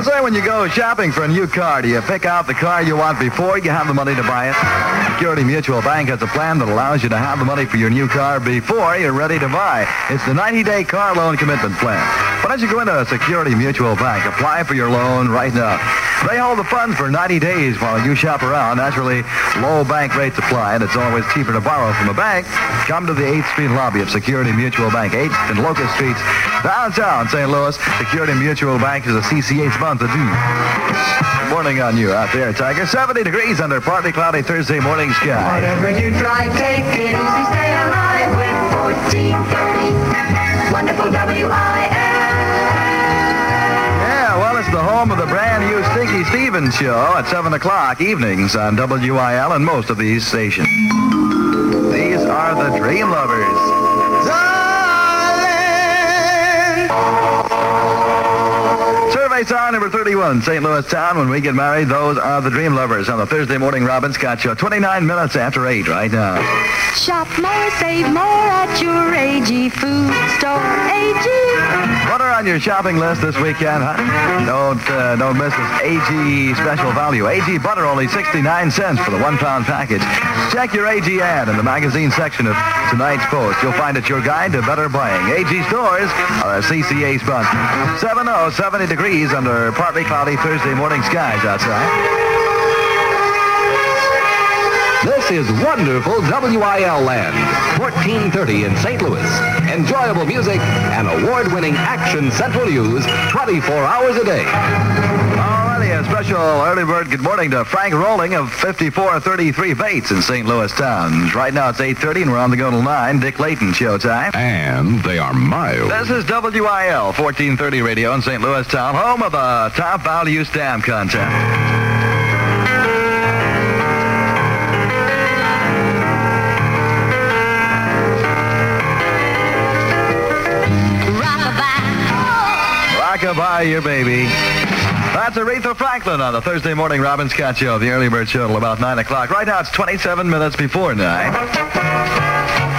Say when you go shopping for a new car, do you pick out the car you want before you have the money to buy it? Security Mutual Bank has a plan that allows you to have the money for your new car before you're ready to buy. It's the 90-day car loan commitment plan. Why don't you go into a Security Mutual Bank, apply for your loan right now. They hold the funds for 90 days while you shop around. Naturally, low bank rates apply, and it's always cheaper to borrow from a bank. Come to the 8th Street lobby of Security Mutual Bank, 8th and Locust Streets, downtown St. Louis. Security Mutual Bank is a CCA sponsor, too. Morning on you out there, Tiger. 70 degrees under partly cloudy Thursday morning sky. Whatever you try, take it easy, stay alive with 1430. Wonderful WIL. Yeah, well, it's the home of the brand new Stinky Stevens show at 7 o'clock evenings on WIL and most of these stations. These are the Dream Lovers. Survey song number 31, St. Louis Town. When we get married, those are the Dream Lovers on the Thursday morning Robin Scott show. 29 minutes after 8 right now. Shop more, save more at your AG Food Store. AG. What are on your shopping list this weekend, huh? Don't uh, don't miss this AG special value. AG butter only 69 cents for the one pound package. Check your AG ad in the magazine section of tonight's post. You'll find it's your guide to better buying. AG stores are a CCA sponsor. 70, 70 under partly cloudy Thursday morning skies outside. This is wonderful WIL land, 1430 in St. Louis. Enjoyable music and award-winning Action Central News 24 hours a day. Alrighty, a special early bird good morning to Frank Rolling of 5433 Bates in St. Louis Town. Right now it's 8.30 and we're on the go till 9. Dick Layton showtime. And they are mild. This is WIL 1430 Radio in St. Louis Town, home of the Top Value Stamp Contest. Rockabye your baby. That's Aretha Franklin on the Thursday morning Robin Scott Show, the early bird show about 9 o'clock. Right now it's 27 minutes before 9.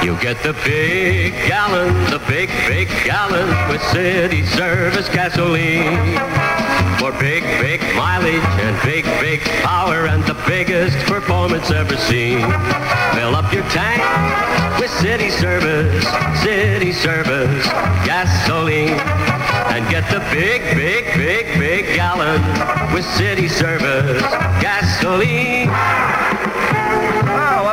You get the big gallon, the big, big gallon with Cities Service gasoline. For big, big mileage and big, big power and the biggest performance ever seen. Fill up your tank with Cities Service, Cities Service gasoline. And get the big, big, big, big gallon with Cities Service gasoline.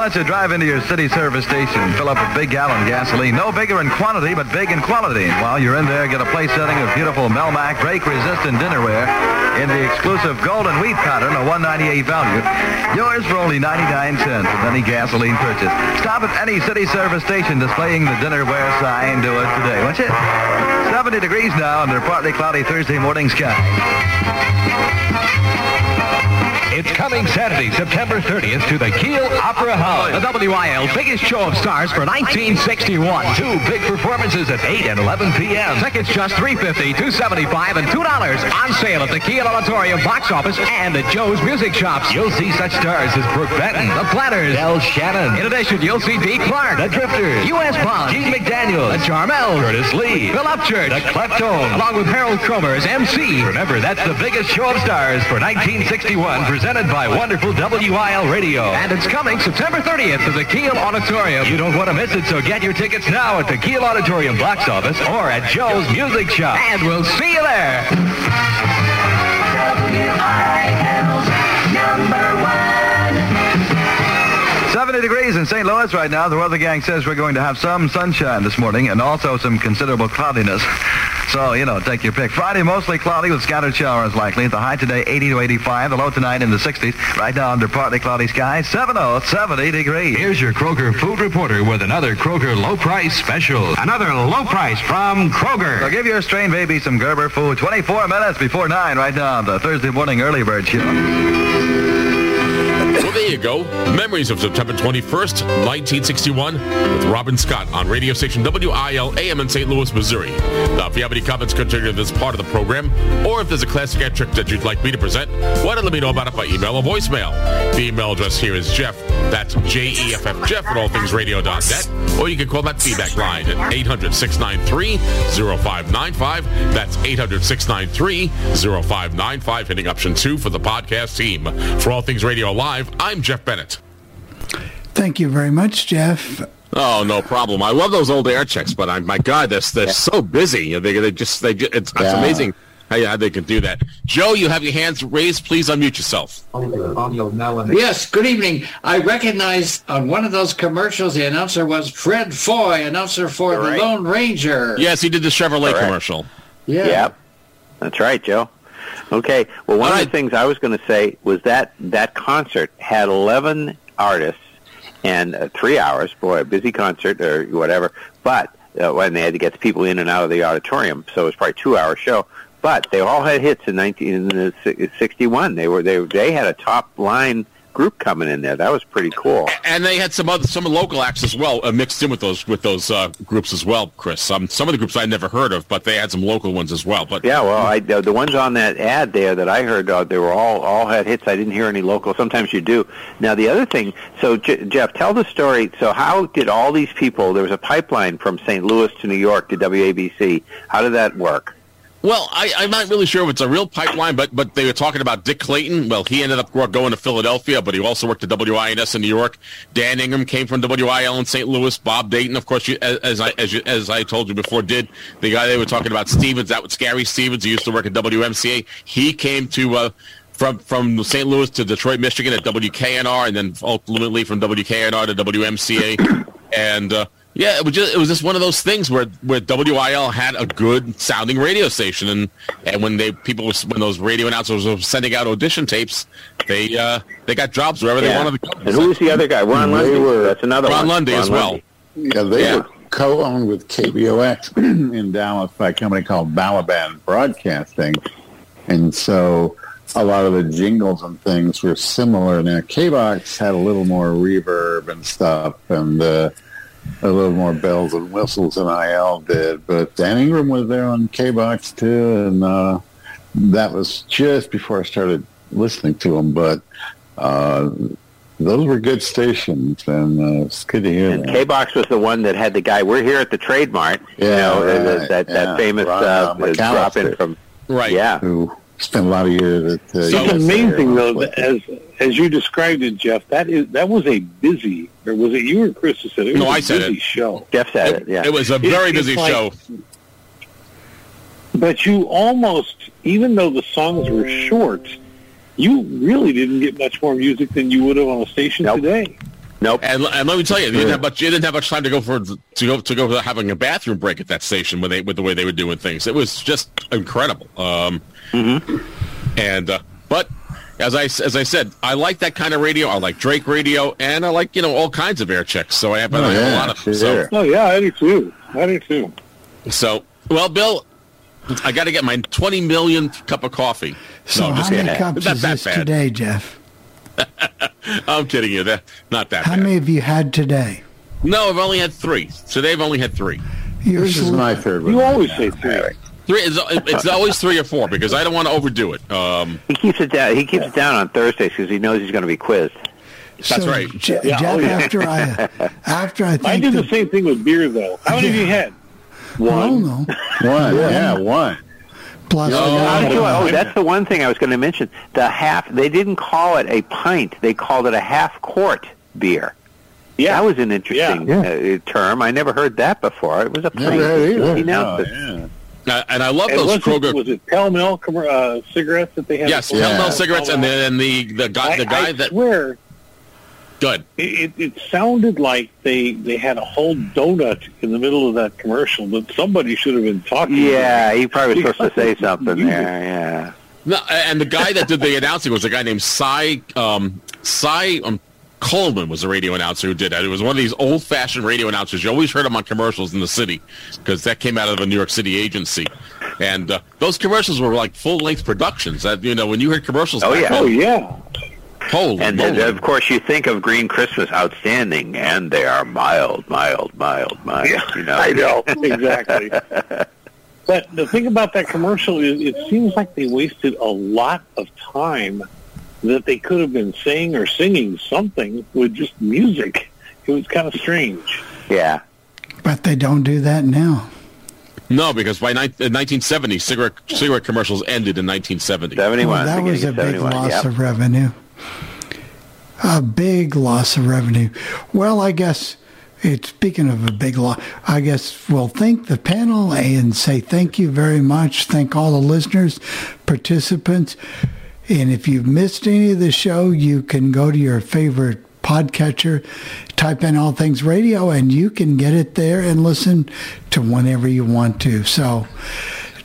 Why don't you drive into your Cities Service station, fill up a big gallon gasoline. No bigger in quantity, but big in quality. While you're in there, get a place setting of beautiful Melmac break-resistant dinnerware in the exclusive golden wheat pattern, a 198 value. Yours for only 99 cents with any gasoline purchase. Stop at any Cities Service station displaying the dinnerware sign. Do it today, won't you? 70 degrees now under partly cloudy Thursday morning sky. It's coming Saturday, September 30th to the Kiel Opera House. The WIL biggest show of stars for 1961. Two big performances at 8 and 11 p.m. Tickets just $3.50, $2.75, and $2 on sale at the Kiel Auditorium box office and at Joe's Music Shops. You'll see such stars as Brook Benton, The Platters, Del Shannon. In addition, you'll see Dee Clark, The Drifters, U.S. Bond, Gene McDaniel, The Charmel, Curtis Lee, Phil Upchurch, The Cleftones, along with Harold Cromer as MC. Remember, that's the biggest show of stars for 1961 for presented by wonderful WIL Radio. And it's coming September 30th to the Kiel Auditorium. You don't want to miss it, so get your tickets now at the Kiel Auditorium box office or at Joe's Music Shop. And we'll see you there. Number 70 degrees in St. Louis right now. The weather gang says we're going to have some sunshine this morning and also some considerable cloudiness. So, you know, take your pick. Friday, mostly cloudy with scattered showers likely. The high today, 80 to 85. The low tonight in the 60s. Right now under partly cloudy skies, 70, 70 degrees. Here's your Kroger food reporter with another Kroger low price special. Another low price from Kroger. So give your strained baby some Gerber food. 24 minutes before 9 right now on the Thursday morning early bird show. Well, there you go. Memories of September 21st, 1961, with Robin Scott on radio station WIL AM in St. Louis, Missouri. Now, if you have any comments concerning this part of the program, or if there's a classic air check that you'd like me to present, why don't let me know about it by email or voicemail. The email address here is Jeff. That's J-E-F-F Jeff at allthingsradio.net. Or you can call that feedback line at 800-693-0595. That's 800-693-0595, hitting option two for the podcast team. For All Things Radio Live, I'm Jeff Bennett. Thank you very much, Jeff. Oh, no problem. I love those old air checks, but I, my God, they're, they're so busy. They, they just, they, just- it's, it's amazing how, how they can do that. Joe, you have your hands raised. Please unmute yourself. Yes, good evening. I recognized on one of those commercials the announcer was Fred Foy, announcer for the Lone Ranger. Yes, he did the Chevrolet Correct. commercial. Yeah. Yep. That's right, Joe. Okay. Well, one of the things I was going to say was that that concert had 11 artists and uh, three hours. Boy, a busy concert or whatever. But uh, when they had to get the people in and out of the auditorium, so it was probably a two-hour show. But they all had hits in 1961. They were they they had a top line group coming in there. That was pretty cool. And they had some other some local acts as well uh, mixed in with those with those uh, groups as well, Chris. Um, some of the groups I never heard of, but they had some local ones as well. But Yeah, well, I, the, the ones on that ad there that I heard, uh, they were all all had hits. I didn't hear any local. Sometimes you do. Now the other thing, so J- Jeff, tell the story. So how did all these people? There was a pipeline from St. Louis to New York to WABC. How did that work? Well, I, I'm not really sure if it's a real pipeline, but but they were talking about Dick Clayton. Well, he ended up going to Philadelphia, but he also worked at WINS in New York. Dan Ingram came from WIL in St. Louis. Bob Dayton, of course, you, as, as I as, you, as I told you before, did the guy they were talking about, Stevens. That was Gary Stevens. He used to work at WMCA. He came to. Uh, from from St. Louis to Detroit, Michigan at WKNR, and then ultimately from WKNR to WMCA, and uh, yeah, it was just it was just one of those things where where WIL had a good sounding radio station, and and when they people was- when those radio announcers were sending out audition tapes, they uh, they got jobs wherever they wanted to go. And who was the other guy? Ron They Lundy. were- That's another Ron one. Lundy as well. Lundy. Yeah, they Yeah. were co-owned with KBOX in Dallas by a company called Balaban Broadcasting, and so a lot of the jingles and things were similar. Now KBOX had a little more reverb and stuff, and uh, a little more bells and whistles than IL did. But Dan Ingram was there on KBOX too, and uh, that was just before I started listening to him. But uh, those were good stations, and uh, it's good to hear And that. K-Box was the one that had the guy. We're here at the Trade Mart. you know, right, that that, yeah. that famous uh, uh, drop in from right. Yeah. who spent a lot of years at uh, it's amazing though, that as as you described it, Jeff. That is that was a busy, or was it you or Chris who said it? it No, I I a said busy it. show. Jeff said it. Yeah. It was a very it's busy like- show. But you almost, even though the songs were short, you really didn't get much more music than you would have on a station today. Nope. And, and let me tell you, you didn't have much. You didn't have much time to go for to go to go for having a bathroom break at that station when they with the way they were doing things. It was just incredible. Um, And uh, but as I as I said, I like that kind of radio. I like Drake radio, and I like you know all kinds of air checks. So I have, I Oh, have a yeah, lot of them. sure. Oh yeah, I do too. I do too. So so well, Bill. I got to get my 20 millionth cup of coffee. So I'm how just many kidding. cups Not is that this bad. today, Jeff? I'm kidding you. That not that How bad. many have you had today? No, I've only had three. Today I've only had three. You're This is sl- my third one. You always say three. Three. It's, it's always three or four because I don't want to overdo it. Um, He keeps it down. He keeps it down on Thursdays because he knows he's going to be quizzed. That's so, right. Je- Yeah, Jeff, oh, yeah. after I after I I did the, the same thing with beer though. How many have you had? I don't know. One, yeah, one. Plus, I'll tell you what, oh, that's the one thing I was going to mention. The half, they didn't call it a pint. They called it a half quart beer. Yeah. That was an interesting Uh, term. I never heard that before. It was a pint. Never had it either. He announced No, it. Uh, and I love And those was Kroger. It, was it Pall Mall uh, cigarettes that they had? yes, before? Pall Mall cigarettes, and then the the guy the guy I that swear, good. it, it, it sounded like they they had a whole donut in the middle of that commercial that somebody should have been talking. Yeah, about. he probably was supposed to say something there. Yeah. No, and the guy that did the announcing was a guy named Cy um, Cy um, Coleman was the radio announcer who did that. It was one of these old fashioned radio announcers. You always heard him on commercials in the city because that came out of a New York City agency. And uh, those commercials were like full length productions. That you know when you heard commercials. Oh, yeah. then- Oh, yeah. Holy And then, moly. of course, you think of Green Christmas, outstanding, and they are mild, mild, mild, mild. Yeah, you know, I know exactly. But the thing about that commercial is, it seems like they wasted a lot of time that they could have been saying or singing something with just music. It was kind of strange. Yeah. but they don't do that now. No, because by ni- 1970, cigarette cigarette commercials ended in 1970. Well, that was a big loss of revenue. A big loss of revenue. Well, I guess it's speaking of a big loss. I guess we'll thank the panel and say thank you very much. Thank all the listeners, participants, and if you've missed any of the show, you can go to your favorite podcatcher, type in All Things Radio, and you can get it there and listen to whenever you want to. So,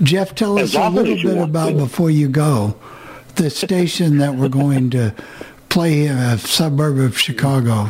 Jeff, tell us a little bit about to. before you go the station that we're going to play in a suburb of Chicago.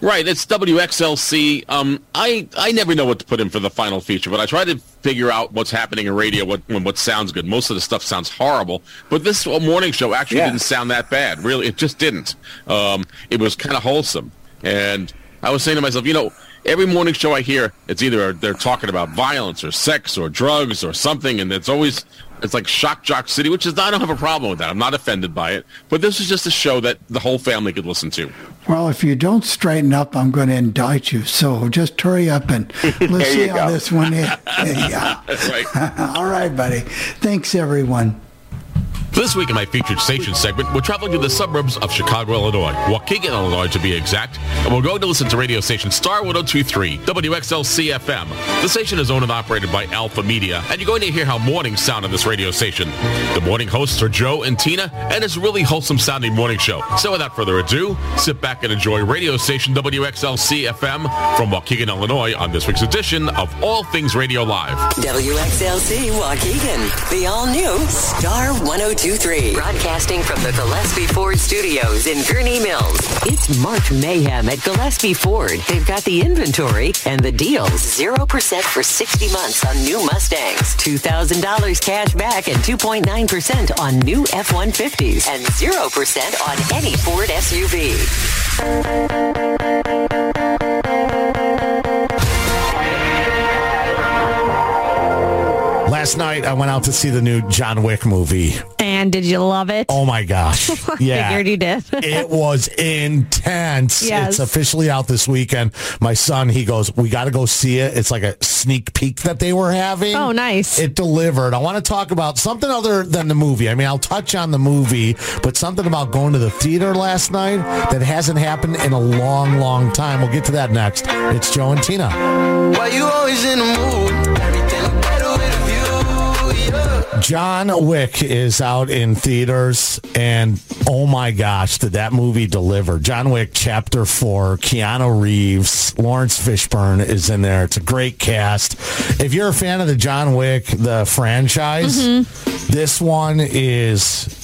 Right, it's WXLC. Um, I I never know what to put in for the final feature, but I try to figure out what's happening in radio, what when what sounds good. Most of the stuff sounds horrible, but this morning show actually Yeah. didn't sound that bad. Really, it just didn't. Um, it was kind of wholesome, and I was saying to myself, you know, every morning show I hear, it's either they're talking about violence or sex or drugs or something, and it's always it's like shock jock city, which is I don't have a problem with that. I'm not offended by it, but this is just a show that the whole family could listen to. Well, if you don't straighten up, I'm going to indict you. So just hurry up and let's see how this one is. yeah. Right. All right, buddy. Thanks, everyone. This week in my featured station segment, we're traveling to the suburbs of Chicago, Illinois, Waukegan, Illinois to be exact, and we're going to listen to radio station Star 1023, WXLC FM. The station is owned and operated by Alpha Media, and you're going to hear how mornings sound on this radio station. The morning hosts are Joe and Tina, and it's a really wholesome sounding morning show. So without further ado, sit back and enjoy radio station WXLC FM from Waukegan, Illinois on this week's edition of All Things Radio Live. WXLC Waukegan, the all-new Star oh 1023. Broadcasting from the Gillespie Ford Studios in Gurnee Mills. It's March mayhem at Gillespie Ford. They've got the inventory and the deals. 0% for 60 months on new Mustangs. $2,000 cash back and 2.9% on new F-150s. And 0% on any Ford SUV. Night, I went out to see the new John Wick movie. And did you love it? Oh my gosh! Yeah, Figured you did. it was intense. Yes. It's officially out this weekend. My son, he goes, "We got to go see it." It's like a sneak peek that they were having. Oh, nice. It delivered. I want to talk about something other than the movie. I mean, I'll touch on the movie, but something about going to the theater last night that hasn't happened in a long, long time. We'll get to that next. It's Joe and Tina. Why you always in the mood? John Wick is out in theaters, and oh my gosh, did that movie deliver? John Wick Chapter 4, Keanu Reeves, Laurence Fishburne is in there. It's a great cast. If you're a fan of the John Wick, the franchise, mm-hmm. this one is.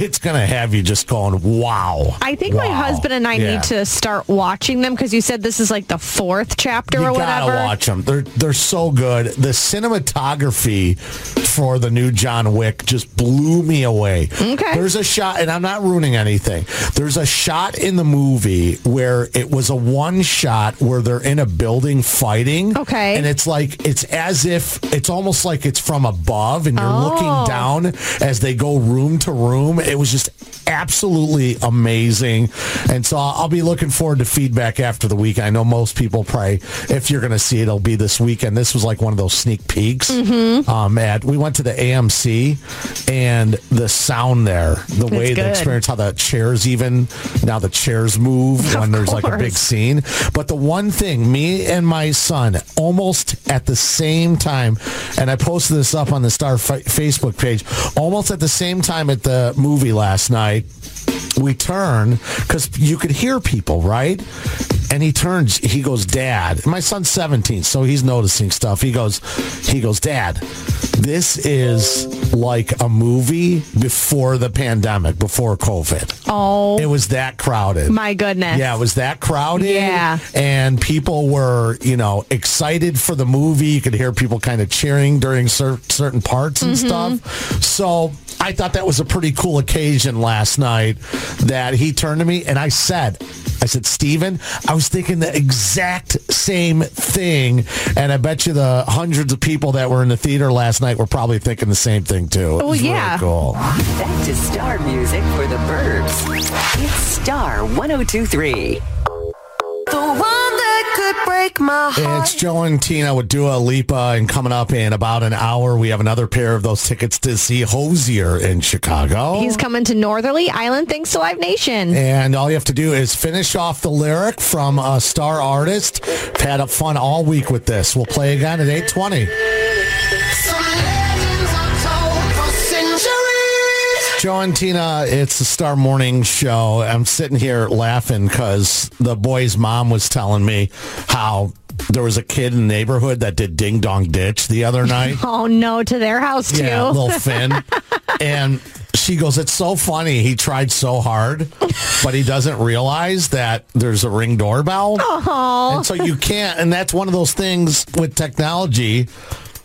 It's going to have you just going, wow. I think my husband and I Yeah. need to start watching them because you said this is like the fourth chapter you or gotta whatever. watch them. They're they're so good. The cinematography for the new John Wick just blew me away. Okay. There's a shot, and I'm not ruining anything. There's a shot in the movie where it was a one shot where they're in a building fighting. Okay. And it's like it's as if it's almost like it's from above, and you're Oh. looking down as they go room to room. It was just absolutely amazing. And so I'll, be looking forward to feedback after the week. I know most people probably, if you're going to see it, it'll be this weekend. This was like one of those sneak peeks. Mm-hmm. Um, at we went to the AMC and the sound there, the way the experience, how the chairs even now the chairs move when there's like a big scene. But the one thing, me and my son, almost at the same time, and I posted this up on the Star F- Facebook page, almost at the same time at the movie last night. We turn because you could hear people, right? And he turns. He goes, "Dad." My son's 17, so he's noticing stuff. He goes, he goes, "Dad, this is like a movie before the pandemic, before COVID. Oh, It was that crowded." my goodness. Yeah, it was that crowded. Yeah. And people were, you know, excited for the movie. You could hear people kind of cheering during cer- certain parts and Mhm. stuff. So I thought that was a pretty cool occasion last night that he turned to me and I said, I said, Steven, I was thinking the exact same thing. And I bet you the hundreds of people that were in the theater last night were probably thinking the same thing too. It Oh, yeah. Really cool. Back to star music for the birds. It's Star 1023. The one It's Joe and Tina with Dua Lipa, and coming up in about an hour, we have another pair of those tickets to see Hozier in Chicago. He's coming to Northerly Island thanks to Live Nation. and all you have to do is finish off the lyric from a star artist. Had a fun all week with this. We'll play again at 820. Joe and Tina, it's the Star Morning Show. I'm sitting here laughing because the boy's mom was telling me how there was a kid in the neighborhood that did Ding Dong Ditch the other night. Oh no, to their house too. Yeah, little Finn. and she goes, It's so funny. He tried so hard, but he doesn't realize that there's a ring doorbell. Aw. And so you can't, and that's one of those things with technology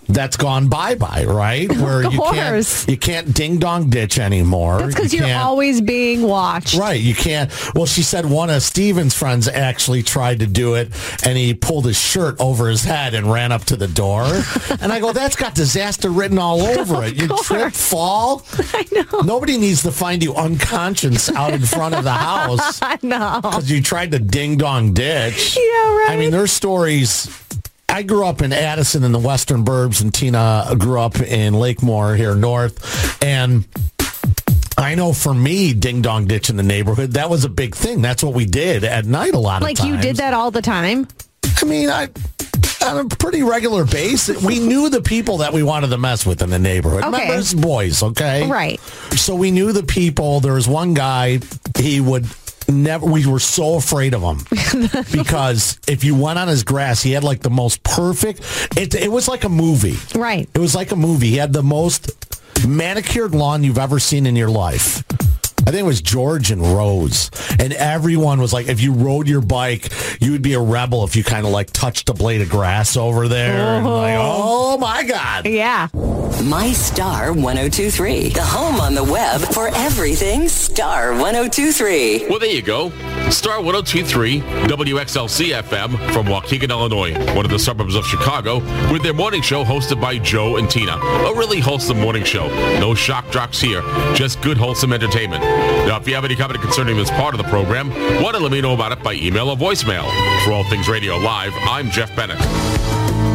that's gone bye bye, right? Where you can't you can't ding dong ditch anymore. That's because You you're always being watched. Right, you can't. Well, she said one of Steven's friends actually tried to do it, and he pulled his shirt over his head and ran up to the door. and I go, "That's got disaster written all over it. You trip, fall. I know. Nobody needs to find you unconscious out in front of the house I know. because you tried to ding dong ditch. Yeah, right. I mean, there's stories. I grew up in Addison in the Western Burbs, and Tina grew up in Lakemoor here north, and. I know for me, ding dong ditch in the neighborhood, that was a big thing. That's what we did at night a lot of times. Like you did that all the time. I mean, I on a pretty regular basis, we knew the people that we wanted to mess with in the neighborhood. Okay. Remember, it's boys, okay? Right. So we knew the people. There was one guy, he would never, we were so afraid of him because if you went on his grass, he had like the most perfect, it, it was like a movie. Right. It was like a movie. He had the most manicured lawn you've ever seen in your life. I think it was George and Rose. And everyone was like, if you rode your bike, you would be a rebel if you kind of like touched a blade of grass over there. And like, oh, oh my God. Yeah. My Star 1023. The home on the web for everything Star 1023. Well, there you go. Star 1023, WXLC FM from Waukegan, Illinois, one of the suburbs of Chicago, with their morning show hosted by Joe and Tina. A really wholesome morning show. No shock jocks here, just good, wholesome entertainment. Now, if you have any comment concerning this part of the program, want to let me know about it by email or voicemail. For All Things Radio Live, I'm Jeff Bennett.